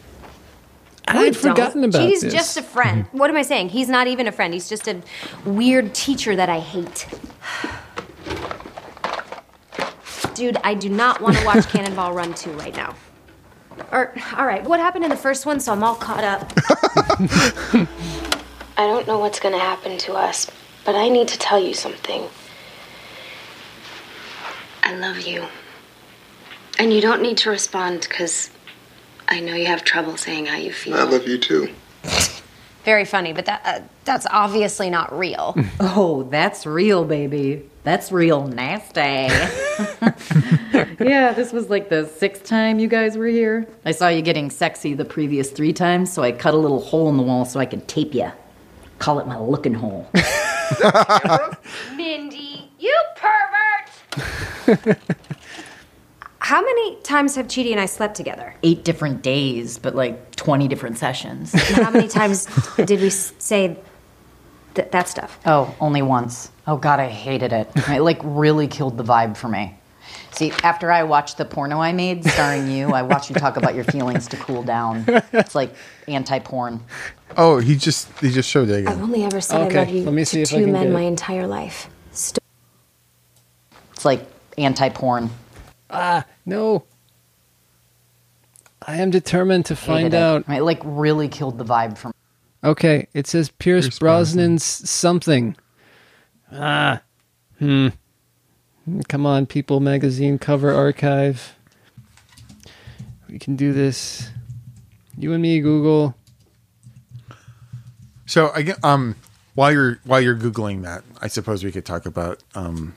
I had forgotten about Chidi's this. just a friend. Mm-hmm. What am I saying? He's not even a friend. He's just a weird teacher that I hate. Dude, I do not want to watch Cannonball Run 2 right now. Or, all right, what happened in the first one so I'm all caught up? I don't know what's gonna happen to us, but I need to tell you something. I love you. And you don't need to respond because I know you have trouble saying how you feel. I love you too. Very funny, but that uh, that's obviously not real. Oh, that's real, baby. That's real nasty. yeah, this was like the sixth time you guys were here. I saw you getting sexy the previous three times, so I cut a little hole in the wall so I could tape you. Call it my looking hole. Mindy, you pervert! How many times have Chidi and I slept together? Eight different days, but like 20 different sessions. And how many times did we say th- that stuff? Oh, only once. Oh god, I hated it. It like really killed the vibe for me. See, after I watched the porno I made starring you, I watched you talk about your feelings to cool down. It's like anti-porn. Oh, he just he just showed it I've again. only ever said Okay, I love you let me to see if I two can men get it. my entire life. St- It's like anti-porn. Ah, no. I am determined to find Hated it. out. It like really killed the vibe for me. Okay, it says Pierce, Brosnan's something. Ah, hmm. Come on, People Magazine cover archive. We can do this. You and me, Google. So I get um while you're while you're googling that, I suppose we could talk about um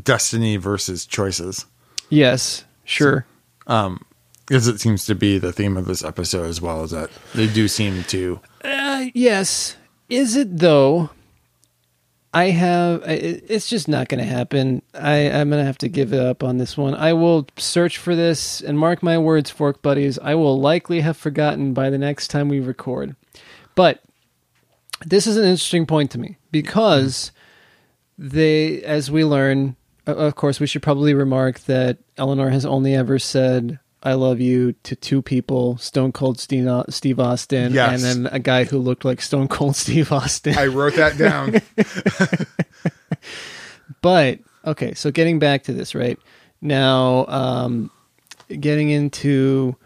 destiny versus choices. Yes, sure. Um because it seems to be the theme of this episode as well as that they do seem to Uh, yes. Is it though? I have. It's just not going to happen. I, I'm going to have to give it up on this one. I will search for this and mark my words, fork buddies. I will likely have forgotten by the next time we record. But this is an interesting point to me because they, as we learn, of course, we should probably remark that Eleanor has only ever said "I love you" to two people: Stone Cold Steve, Steve Austin, Yes. and then a guy who looked like Stone Cold Steve Austin. I wrote that down. but okay, so getting back to this, right now, um, getting into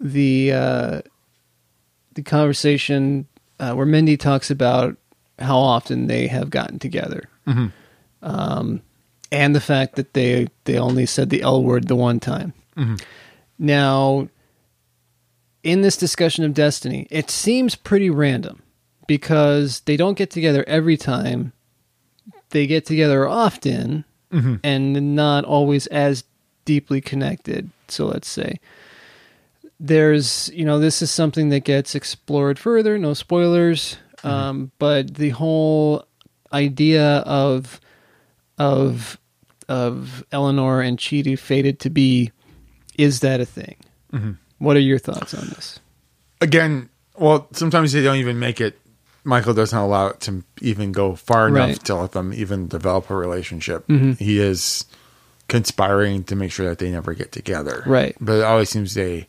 the uh, the conversation uh, where Mindy talks about how often they have gotten together, Mhm. um, and the fact that they they only said the L word the one time. Mhm. Now, in this discussion of destiny, it seems pretty random because they don't get together every time. They get together often Mhm. and not always as deeply connected. So let's say there's, you know, this is something that gets explored further, no spoilers. Um, but the whole idea of of of Eleanor and Chidi fated to be is that a thing? Mhm. What are your thoughts on this? again, well, sometimes they don't even make it Michael doesn't allow it to even go far enough Right. to let them even develop a relationship. Mhm. He is conspiring to make sure that they never get together. Right. But it always seems they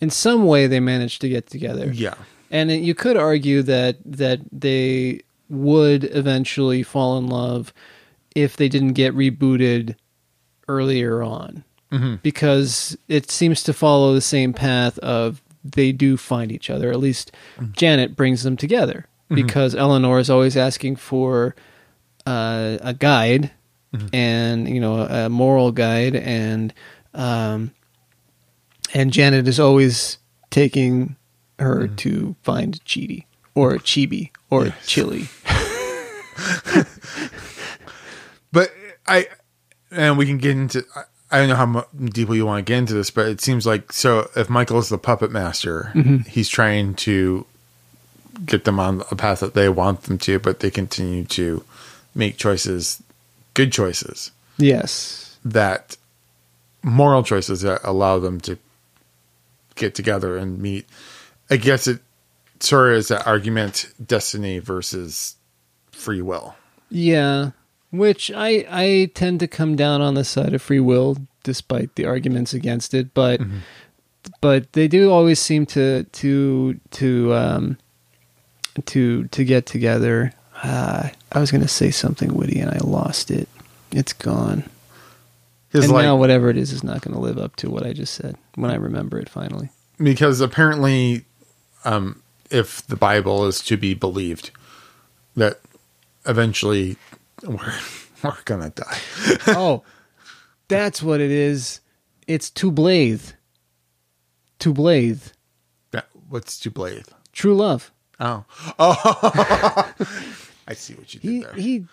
in some way they managed to get together. Yeah. And you could argue that that they would eventually fall in love if they didn't get rebooted earlier on. Mhm. Because it seems to follow the same path of they do find each other. At least Janet brings them together Mhm. because Eleanor is always asking for uh, a guide and you know a moral guide and um, and Janet is always taking her to find Chidi or Chibi or Chili. But I, and we can get into. I- I don't know how mu- deeply you want to get into this, but it seems like so. If Michael's the puppet master, Mhm. he's trying to get them on a path that they want them to, but they continue to make choices, good choices Yes. that moral choices that allow them to get together and meet. I guess it sort of is that argument: destiny versus free will. Yeah, which I I tend to come down on the side of free will, despite the arguments against it. But but they do always seem to to to um to to get together. Uh, I was going to say something witty and I lost it. It's gone. His and like- now whatever it is is not going to live up to what I just said when I remember it finally. because apparently um if the bible is to be believed that eventually we're, we're gonna die oh, that's what it is. It's to blade. To blade. That- what's to blade True love. oh oh i see what you did He there he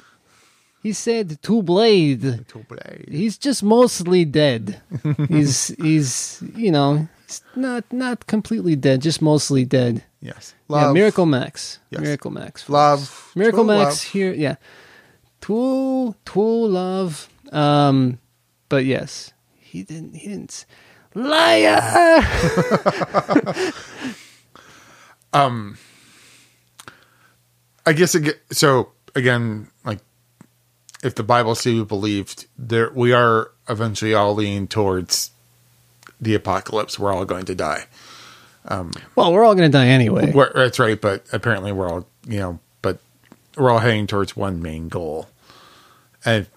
he said to blade. To blade. He's just mostly dead. he's he's you know he's not not completely dead, just mostly dead. Yes. yeah, Love. Miracle Max. Yes. Miracle Max. Love. Miracle Max love. here. Yeah. True true love. Um, but yes, he didn't. He didn't. Liar. um i guess it so again like if the bible is we believed there we are eventually all leaning towards the apocalypse we're all going to die um well, we're all gonna die anyway. That's right, but apparently we're all you know, but we're all heading towards one main goal, and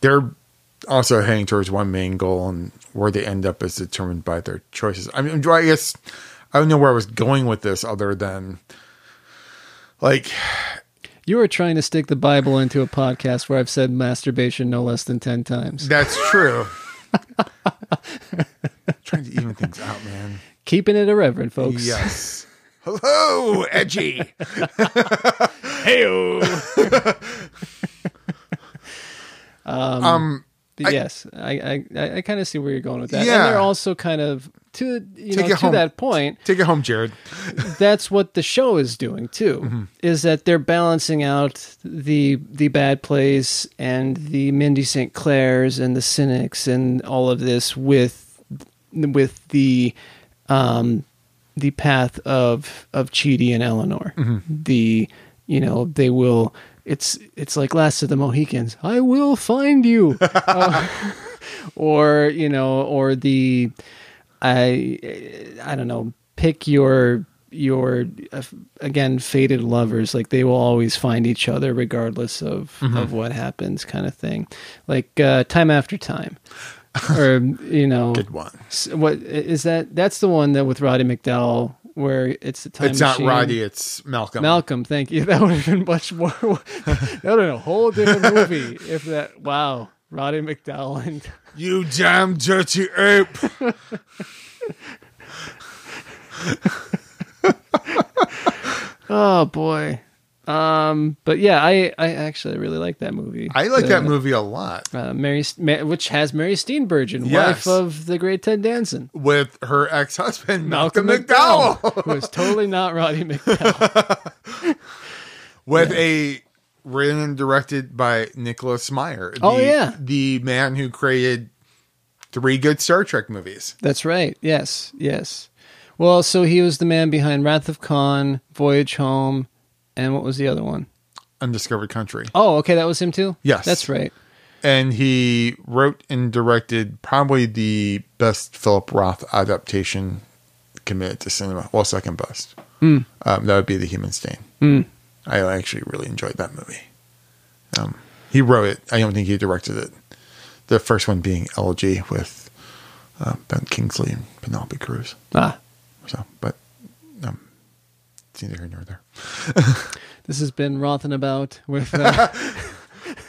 they're also heading towards one main goal, and where they end up is determined by their choices. I mean, I guess I don't know where I was going with this, other than like You were trying to stick the Bible into a podcast where I've said masturbation no less than ten times. that's true. trying to even things out, man. Keeping it irreverent, folks. Yes. Hello, edgy. Heyo. Um, Um, I- yes, I I, I kind of see where you're going with that. Yeah. and they're also kind of to you Take know to home. that point. Take it home, Jared. that's what the show is doing too. Mm-hmm. Is that they're balancing out the the bad plays and the Mindy St. Claires and the cynics and all of this with with the um the path of of Chidi and Eleanor. Mhm. The you know they will. It's it's like Last of the Mohicans. I will find you. Uh, or you know, or the I I don't know. Pick your your uh, again faded lovers. Like they will always find each other regardless of Mhm. of what happens, kind of thing. Like uh, time after time. or you know, Good one. What is that? That's the one that with Roddy McDowall, where it's the time. It's not. Roddy, it's Malcolm. Malcolm, thank you. That would have been much more. that would have been a whole different movie if that. Wow, Roddy McDowall and You damn dirty ape. oh boy. Um, but yeah, I I actually really like that movie. I like that movie a lot. Uh, Mary, which has Mary Steenburgen, Yes. wife of the great Ted Danson, With her ex husband, Malcolm Malcolm, McDowell, McDowell. who is totally not Roddy McDowall. With a written and directed by Nicholas Meyer. Oh, yeah. The man who created three good Star Trek movies. That's right. Yes, yes. Well, so he was the man behind Wrath of Khan, Voyage Home, And what was the other one? Undiscovered Country. Oh, okay, that was him too. Yes. that's right. And he wrote and directed probably the best Philip Roth adaptation committed to cinema. Well, second best. Mm. Um, that would be The Human Stain. Mm. I actually really enjoyed that movie. Um, he wrote it. I don't think he directed it. The first one being Elegy with uh, Ben Kingsley and Penelope Cruz. Ah. So, but um, it's neither here nor there. This has been Rothin' About with uh,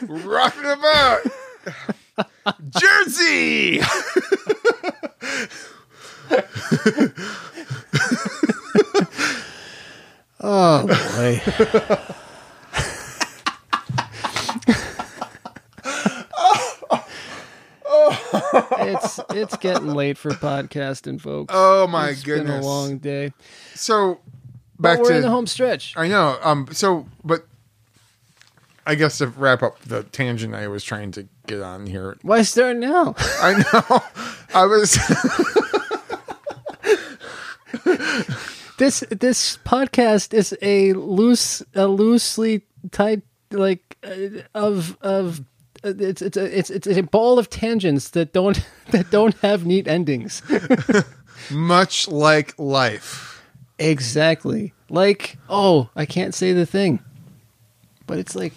Rocking about Jersey. Oh boy. it's it's getting late for podcasting, folks. Oh, my It's been a long day. So back we're to in the home stretch. I know. Um. So, but I guess to wrap up the tangent I was trying to get on here. Why start now? I know. I was. this this podcast is a loose a loosely tied like uh, of of uh, it's it's a, it's it's a ball of tangents that don't that don't have neat endings. Much like life. Exactly. Like oh, I can't say the thing, but it's like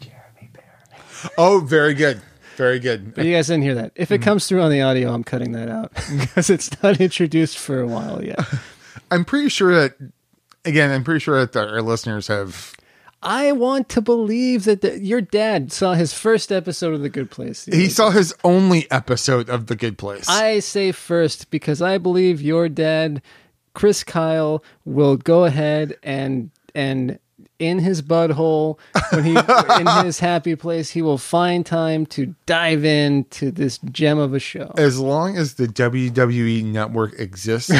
Jeremy Bearimy. Oh, very good. Very good. But you guys didn't hear that. If it mm-hmm. comes through on the audio, I'm cutting that out because it's not introduced for a while yet. I'm pretty sure that. Again, I'm pretty sure that our listeners have. I want to believe that the, your dad saw his first episode of The Good Place. He saw his only episode of The Good Place. I say first because I believe your dad, Chris Kyle, will go ahead and and in his butthole when he in his happy place he will find time to dive into this gem of a show. as long as the WWE network exists,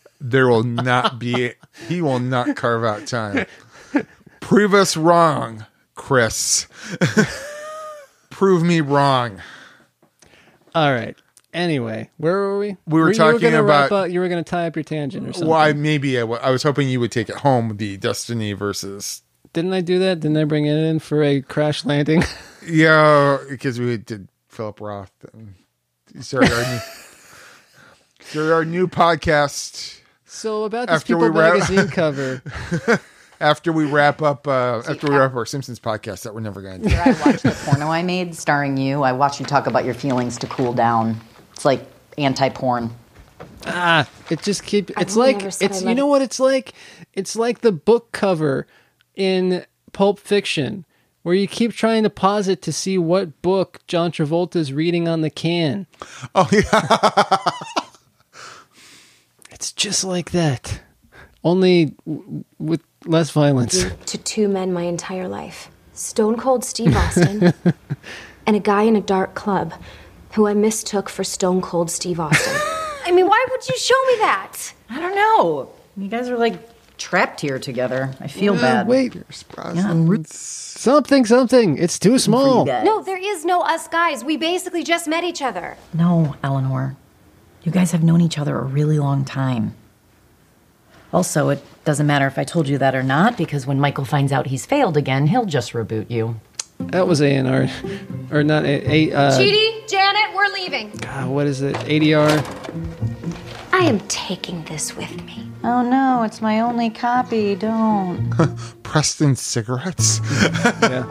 there will not be. He will not carve out time. Prove us wrong, Chris. Prove me wrong. All right. Anyway, where were we? We were you talking gonna wrap about- up- you were going to tie up your tangent or something. Why? Maybe I, w- I was hoping you would take it home. The Destiny versus. Didn't I do that? Didn't I bring it in for a crash landing? Yeah, because we did Philip Roth. And started our new, started our new podcast. So about this After People we wrap- magazine cover. after we wrap up, uh, after we wrap up our Simpsons podcast that we're never going to do. I watched the porno I made starring you. I watched you talk about your feelings to cool down. It's like anti-porn. Ah, it just keep. It's like it's. You know what it's like? It's like the book cover in Pulp Fiction, where you keep trying to pause it to see what book John Travolta's reading on the can. Oh yeah, it's just like that, only w- with less violence. to two men my entire life Stone Cold Steve Austin and a guy in a dark club who I mistook for Stone Cold Steve Austin. I mean, why would you show me that? I don't know. You guys are like trapped here together. I feel Yeah, bad. wait. Yeah, I'm Something, something. It's too small. No, there is no us guys. We basically just met each other. No, Eleanor. You guys have known each other a really long time. Also, it doesn't matter if I told you that or not, because when Michael finds out he's failed again, he'll just reboot you. That was A and R, or not A. a uh, Chidi, Janet, we're leaving. God, what is it? ADR. I am taking this with me. Oh no, it's my only copy. Don't. Preston cigarettes. yeah.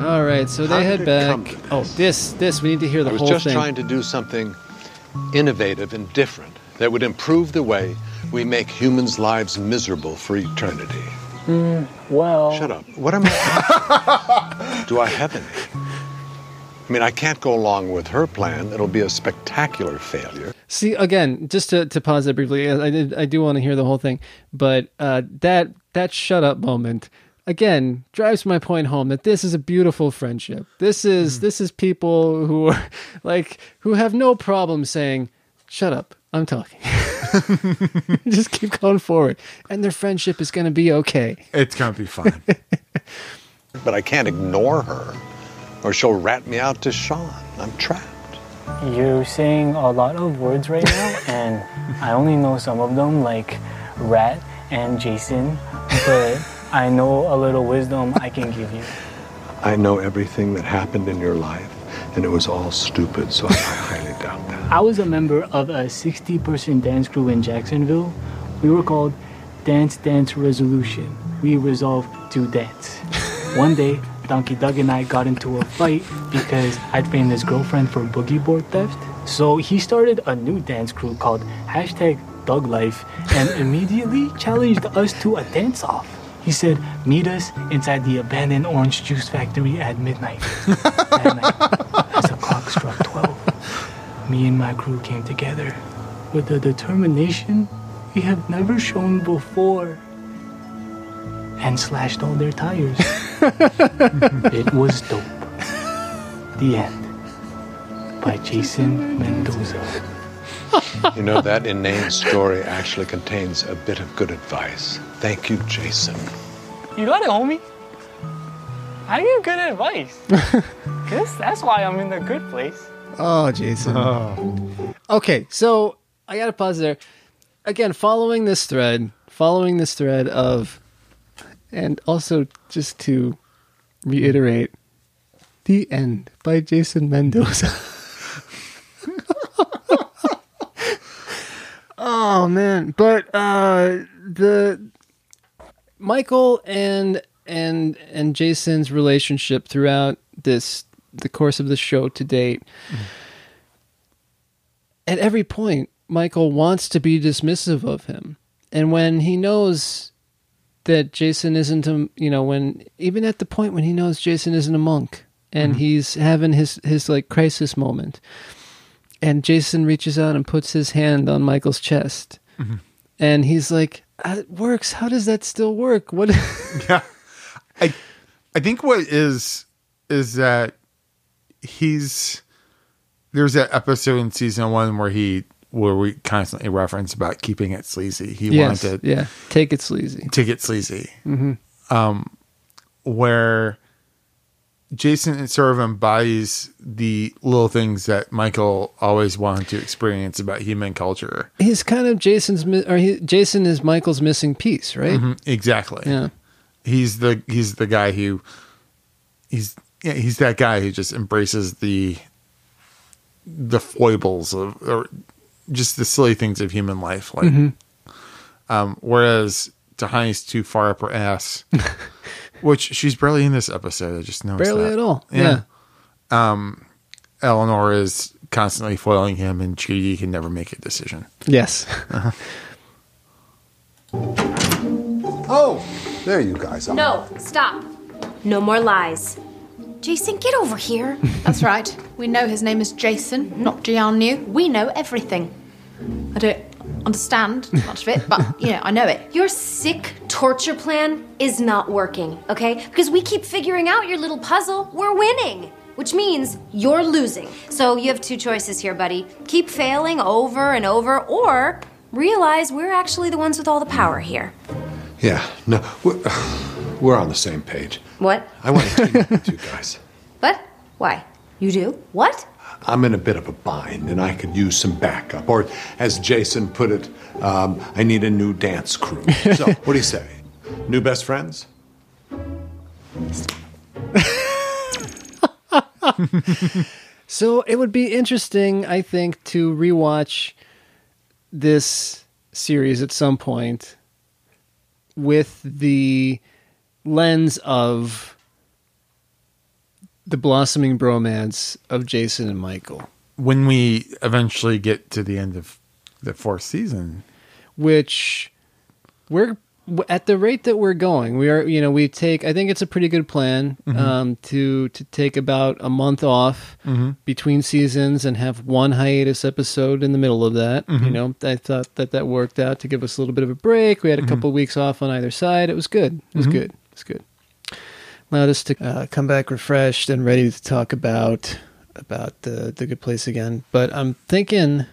All right, so they How head did it back. Oh, this, this. We need to hear the whole thing. I was whole just thing. trying to do something innovative and different that would improve the way we make humans' lives miserable for eternity. Well. Shut up. What am I? do I have any? I mean, I can't go along with her plan. It'll be a spectacular failure. See again, just to, to pause that briefly. I did. I do want to hear the whole thing, but uh, that that shut up moment again drives my point home that this is a beautiful friendship. This is this is people who are like who have no problem saying, "Shut up, I'm talking." just keep going forward, and their friendship is going to be okay. It's gonna be fine. But I can't ignore her, or she'll rat me out to Shawn. I'm trapped. You're saying a lot of words right now, and I only know some of them, like rat and Jason, but I know a little wisdom I can give you. I know everything that happened in your life, and it was all stupid, so I highly doubt that. I was a member of a 60 person dance crew in Jacksonville. We were called Dance Dance Resolution. We resolved to dance. One day, Donkey Doug and I got into a fight because I'd framed his girlfriend for boogie board theft. So he started a new dance crew called hashtag Doug Life and immediately challenged us to a dance off. He said, Meet us inside the abandoned orange juice factory at midnight. That night, as the clock struck 12, me and my crew came together with a determination we have never shown before and slashed all their tires. it was dope. The end. By Jason Mendoza. You know, that inane story actually contains a bit of good advice. Thank you, Jason. You got it, homie. I give good advice. Cause that's why I'm in the good place. Oh, Jason. Oh. Okay, so I gotta pause there. Again, following this thread, following this thread of, and also just to reiterate, the end by Jason Mendoza. oh man, but uh, the Michael and and and Jason's relationship throughout this the course of the show to date. At every point, Michael wants to be dismissive of him, and when he knows that Jason isn't a you know when even at the point when he knows Jason isn't a monk and Mhm. he's having his his like crisis moment, and Jason reaches out and puts his hand on Michael's chest, Mhm. and he's like, "Uh, "It works. How does that still work? What?" yeah, I I think what is is that he's there's that episode in season one where he where we constantly reference about keeping it sleazy. He Yes, wanted yeah, take it sleazy. take it sleazy. Mhm. Um, where Jason sort of embodies the little things that Michael always wanted to experience about human culture. He's kind of Jason's, or he, Jason is Michael's missing piece, right? Mhm, exactly. Yeah. He's the he's the guy who he's yeah, he's that guy who just embraces the the foibles of or just the silly things of human life. Like Mhm. um whereas Tahani's too far up her ass. which she's barely in this episode. I just noticed Barely that. at all, Yeah. Um Eleanor is constantly foiling him and Chidi can never make a decision. Yes. Uh-huh. Oh, there you guys are. No, stop. No more lies. Jason, get over here. That's right. We know his name is Jason, not Jianyu. We know everything. I don't understand much of it, but, you know, I know it. Your sick torture plan is not working, okay? Because we keep figuring out your little puzzle. We're winning, which means you're losing. So you have two choices here, buddy. Keep failing over and over, or realize we're actually the ones with all the power here. Yeah, no, we're, we're on the same page. What? I want to team up with you guys. What? Why? You do? What? I'm in a bit of a bind, and I could use some backup. Or, as Jason put it, um, I need a new dance crew. So, what do you say? New best friends? So it would be interesting, I think, to rewatch this series at some point with the lens of the blossoming bromance of Jason and Michael, When we eventually get to the end of the fourth season, which we're at the rate that we're going, we are, you know, we take, I think it's a pretty good plan Mhm. um, to to take about a month off Mhm. between seasons and have one hiatus episode in the middle of that. You Mhm. know, I thought that that worked out to give us a little bit of a break. We had a Mhm. couple weeks off on either side. It was good. It was Mhm. good. It was good. Allowed us to uh, come back refreshed and ready to talk about about the the good place again. But I'm thinking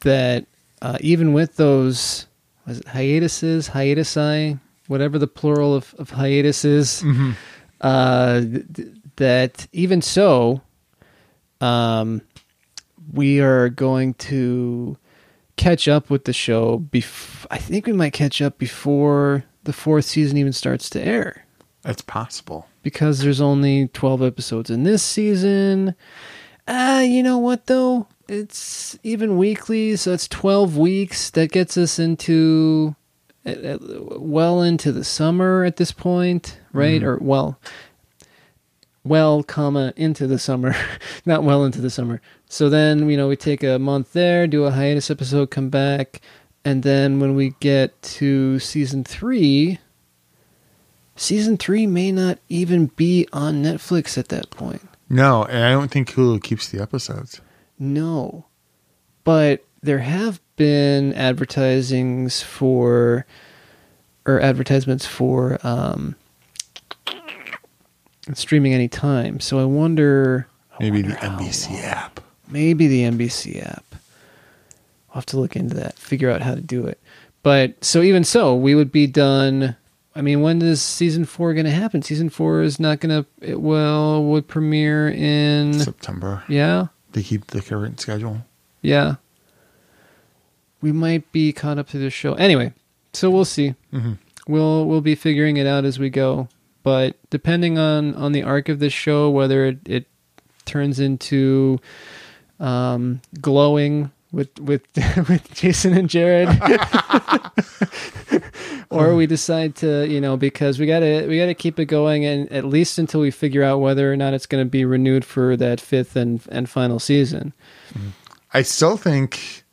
that uh, even with those was it hiatuses, hiatusi, whatever the plural of, of hiatus is, Mhm. uh, th- that even so, um, we are going to catch up with the show. Bef- I think we might catch up before the fourth season even starts to air It's possible. because there's only 12 episodes in this season. Uh, you know what though? It's even weekly, so it's 12 weeks. That gets us into uh, well into the summer at this point, right? Mhm. Or well, well, comma into the summer, not well into the summer. So then, you know, we take a month there, do a hiatus episode, come back, and then when we get to season three, season three may not even be on Netflix at that point. No, and I don't think Hulu keeps the episodes. No. But there have been advertisings for or advertisements for um streaming anytime. So I wonder Maybe the NBC app. maybe the NBC app. I'll have to look into that, figure out how to do it. But so even so, we would be done. I mean, when is season four going to happen? Season four is not going to. It well would premiere in September. Yeah, They keep the current schedule. yeah. We might be caught up to the show anyway. So we'll see. Mhm. We'll we'll be figuring it out as we go. But depending on on the arc of this show, whether it, it turns into um, glowing with with with Jason and Jared, or we decide to you know because we gotta we gotta keep it going and at least until we figure out whether or not it's going to be renewed for that fifth and and final season. Mm-hmm. I still think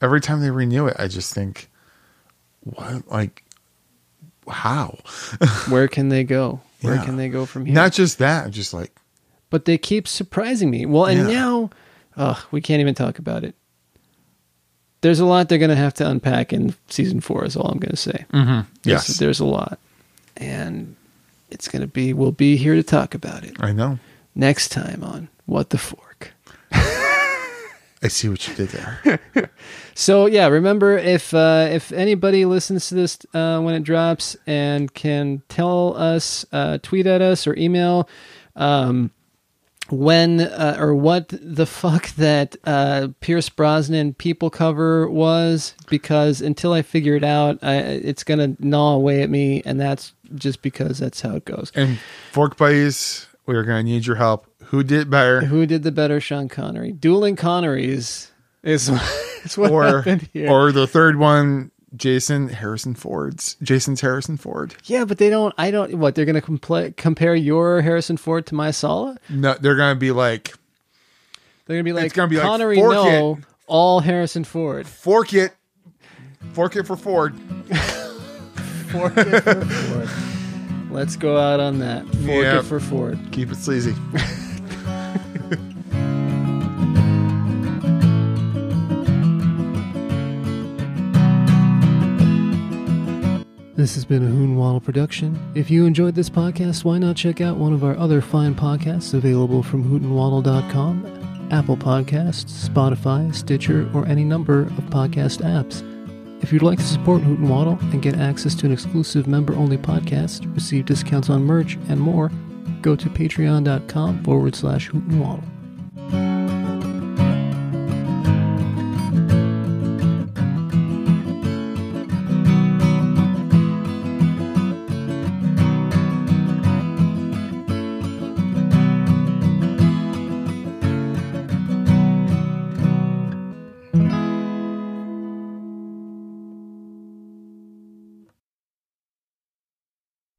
every time they renew it, I just think, what, like, how? Where can they go? Where Yeah. can they go from here? Not just that, just like, but they keep surprising me. Well, and Yeah. now, ugh, we can't even talk about it. There's a lot they're going to have to unpack in season four. Is all I'm going to say. Mhm. There's- Yes. there's a lot, and it's going to be. We'll be here to talk about it I know. next time on What the Fork. I see what you did there. So yeah, remember if uh, if anybody listens to this uh, when it drops and can tell us, uh, tweet at us or email um, when uh, or what the fuck that uh, Pierce Brosnan people cover was, because until I figure it out, I, it's gonna gnaw away at me, and that's just because that's how it goes. and Fork Buddies, we are going to need your help. Who did better? Who did the better, Sean Connery? Dueling Connerys is, is what or happened here. or the third one, Jason Harrison Ford's. Jason's Harrison Ford. Yeah, but they don't. I don't. What they're going to compla- compare your Harrison Ford to my Sallah? No, they're going to be like, They're going to be like It's gonna be like, Connery. fork no, it. all Harrison Ford. fork it, fork it for Ford. Fork it for Ford. Let's go out on that. Fork it for Ford. Keep it sleazy. This has been a Hoot n Waddle production. If you enjoyed this podcast, why not check out one of our other fine podcasts available from hootenwaddle.com, Apple Podcasts, Spotify, Stitcher, or any number of podcast apps. If you'd like to support Hoot and Waddle and get access to an exclusive member-only podcast, receive discounts on merch, and more, go to patreon.com forward slash Hoot and Waddle.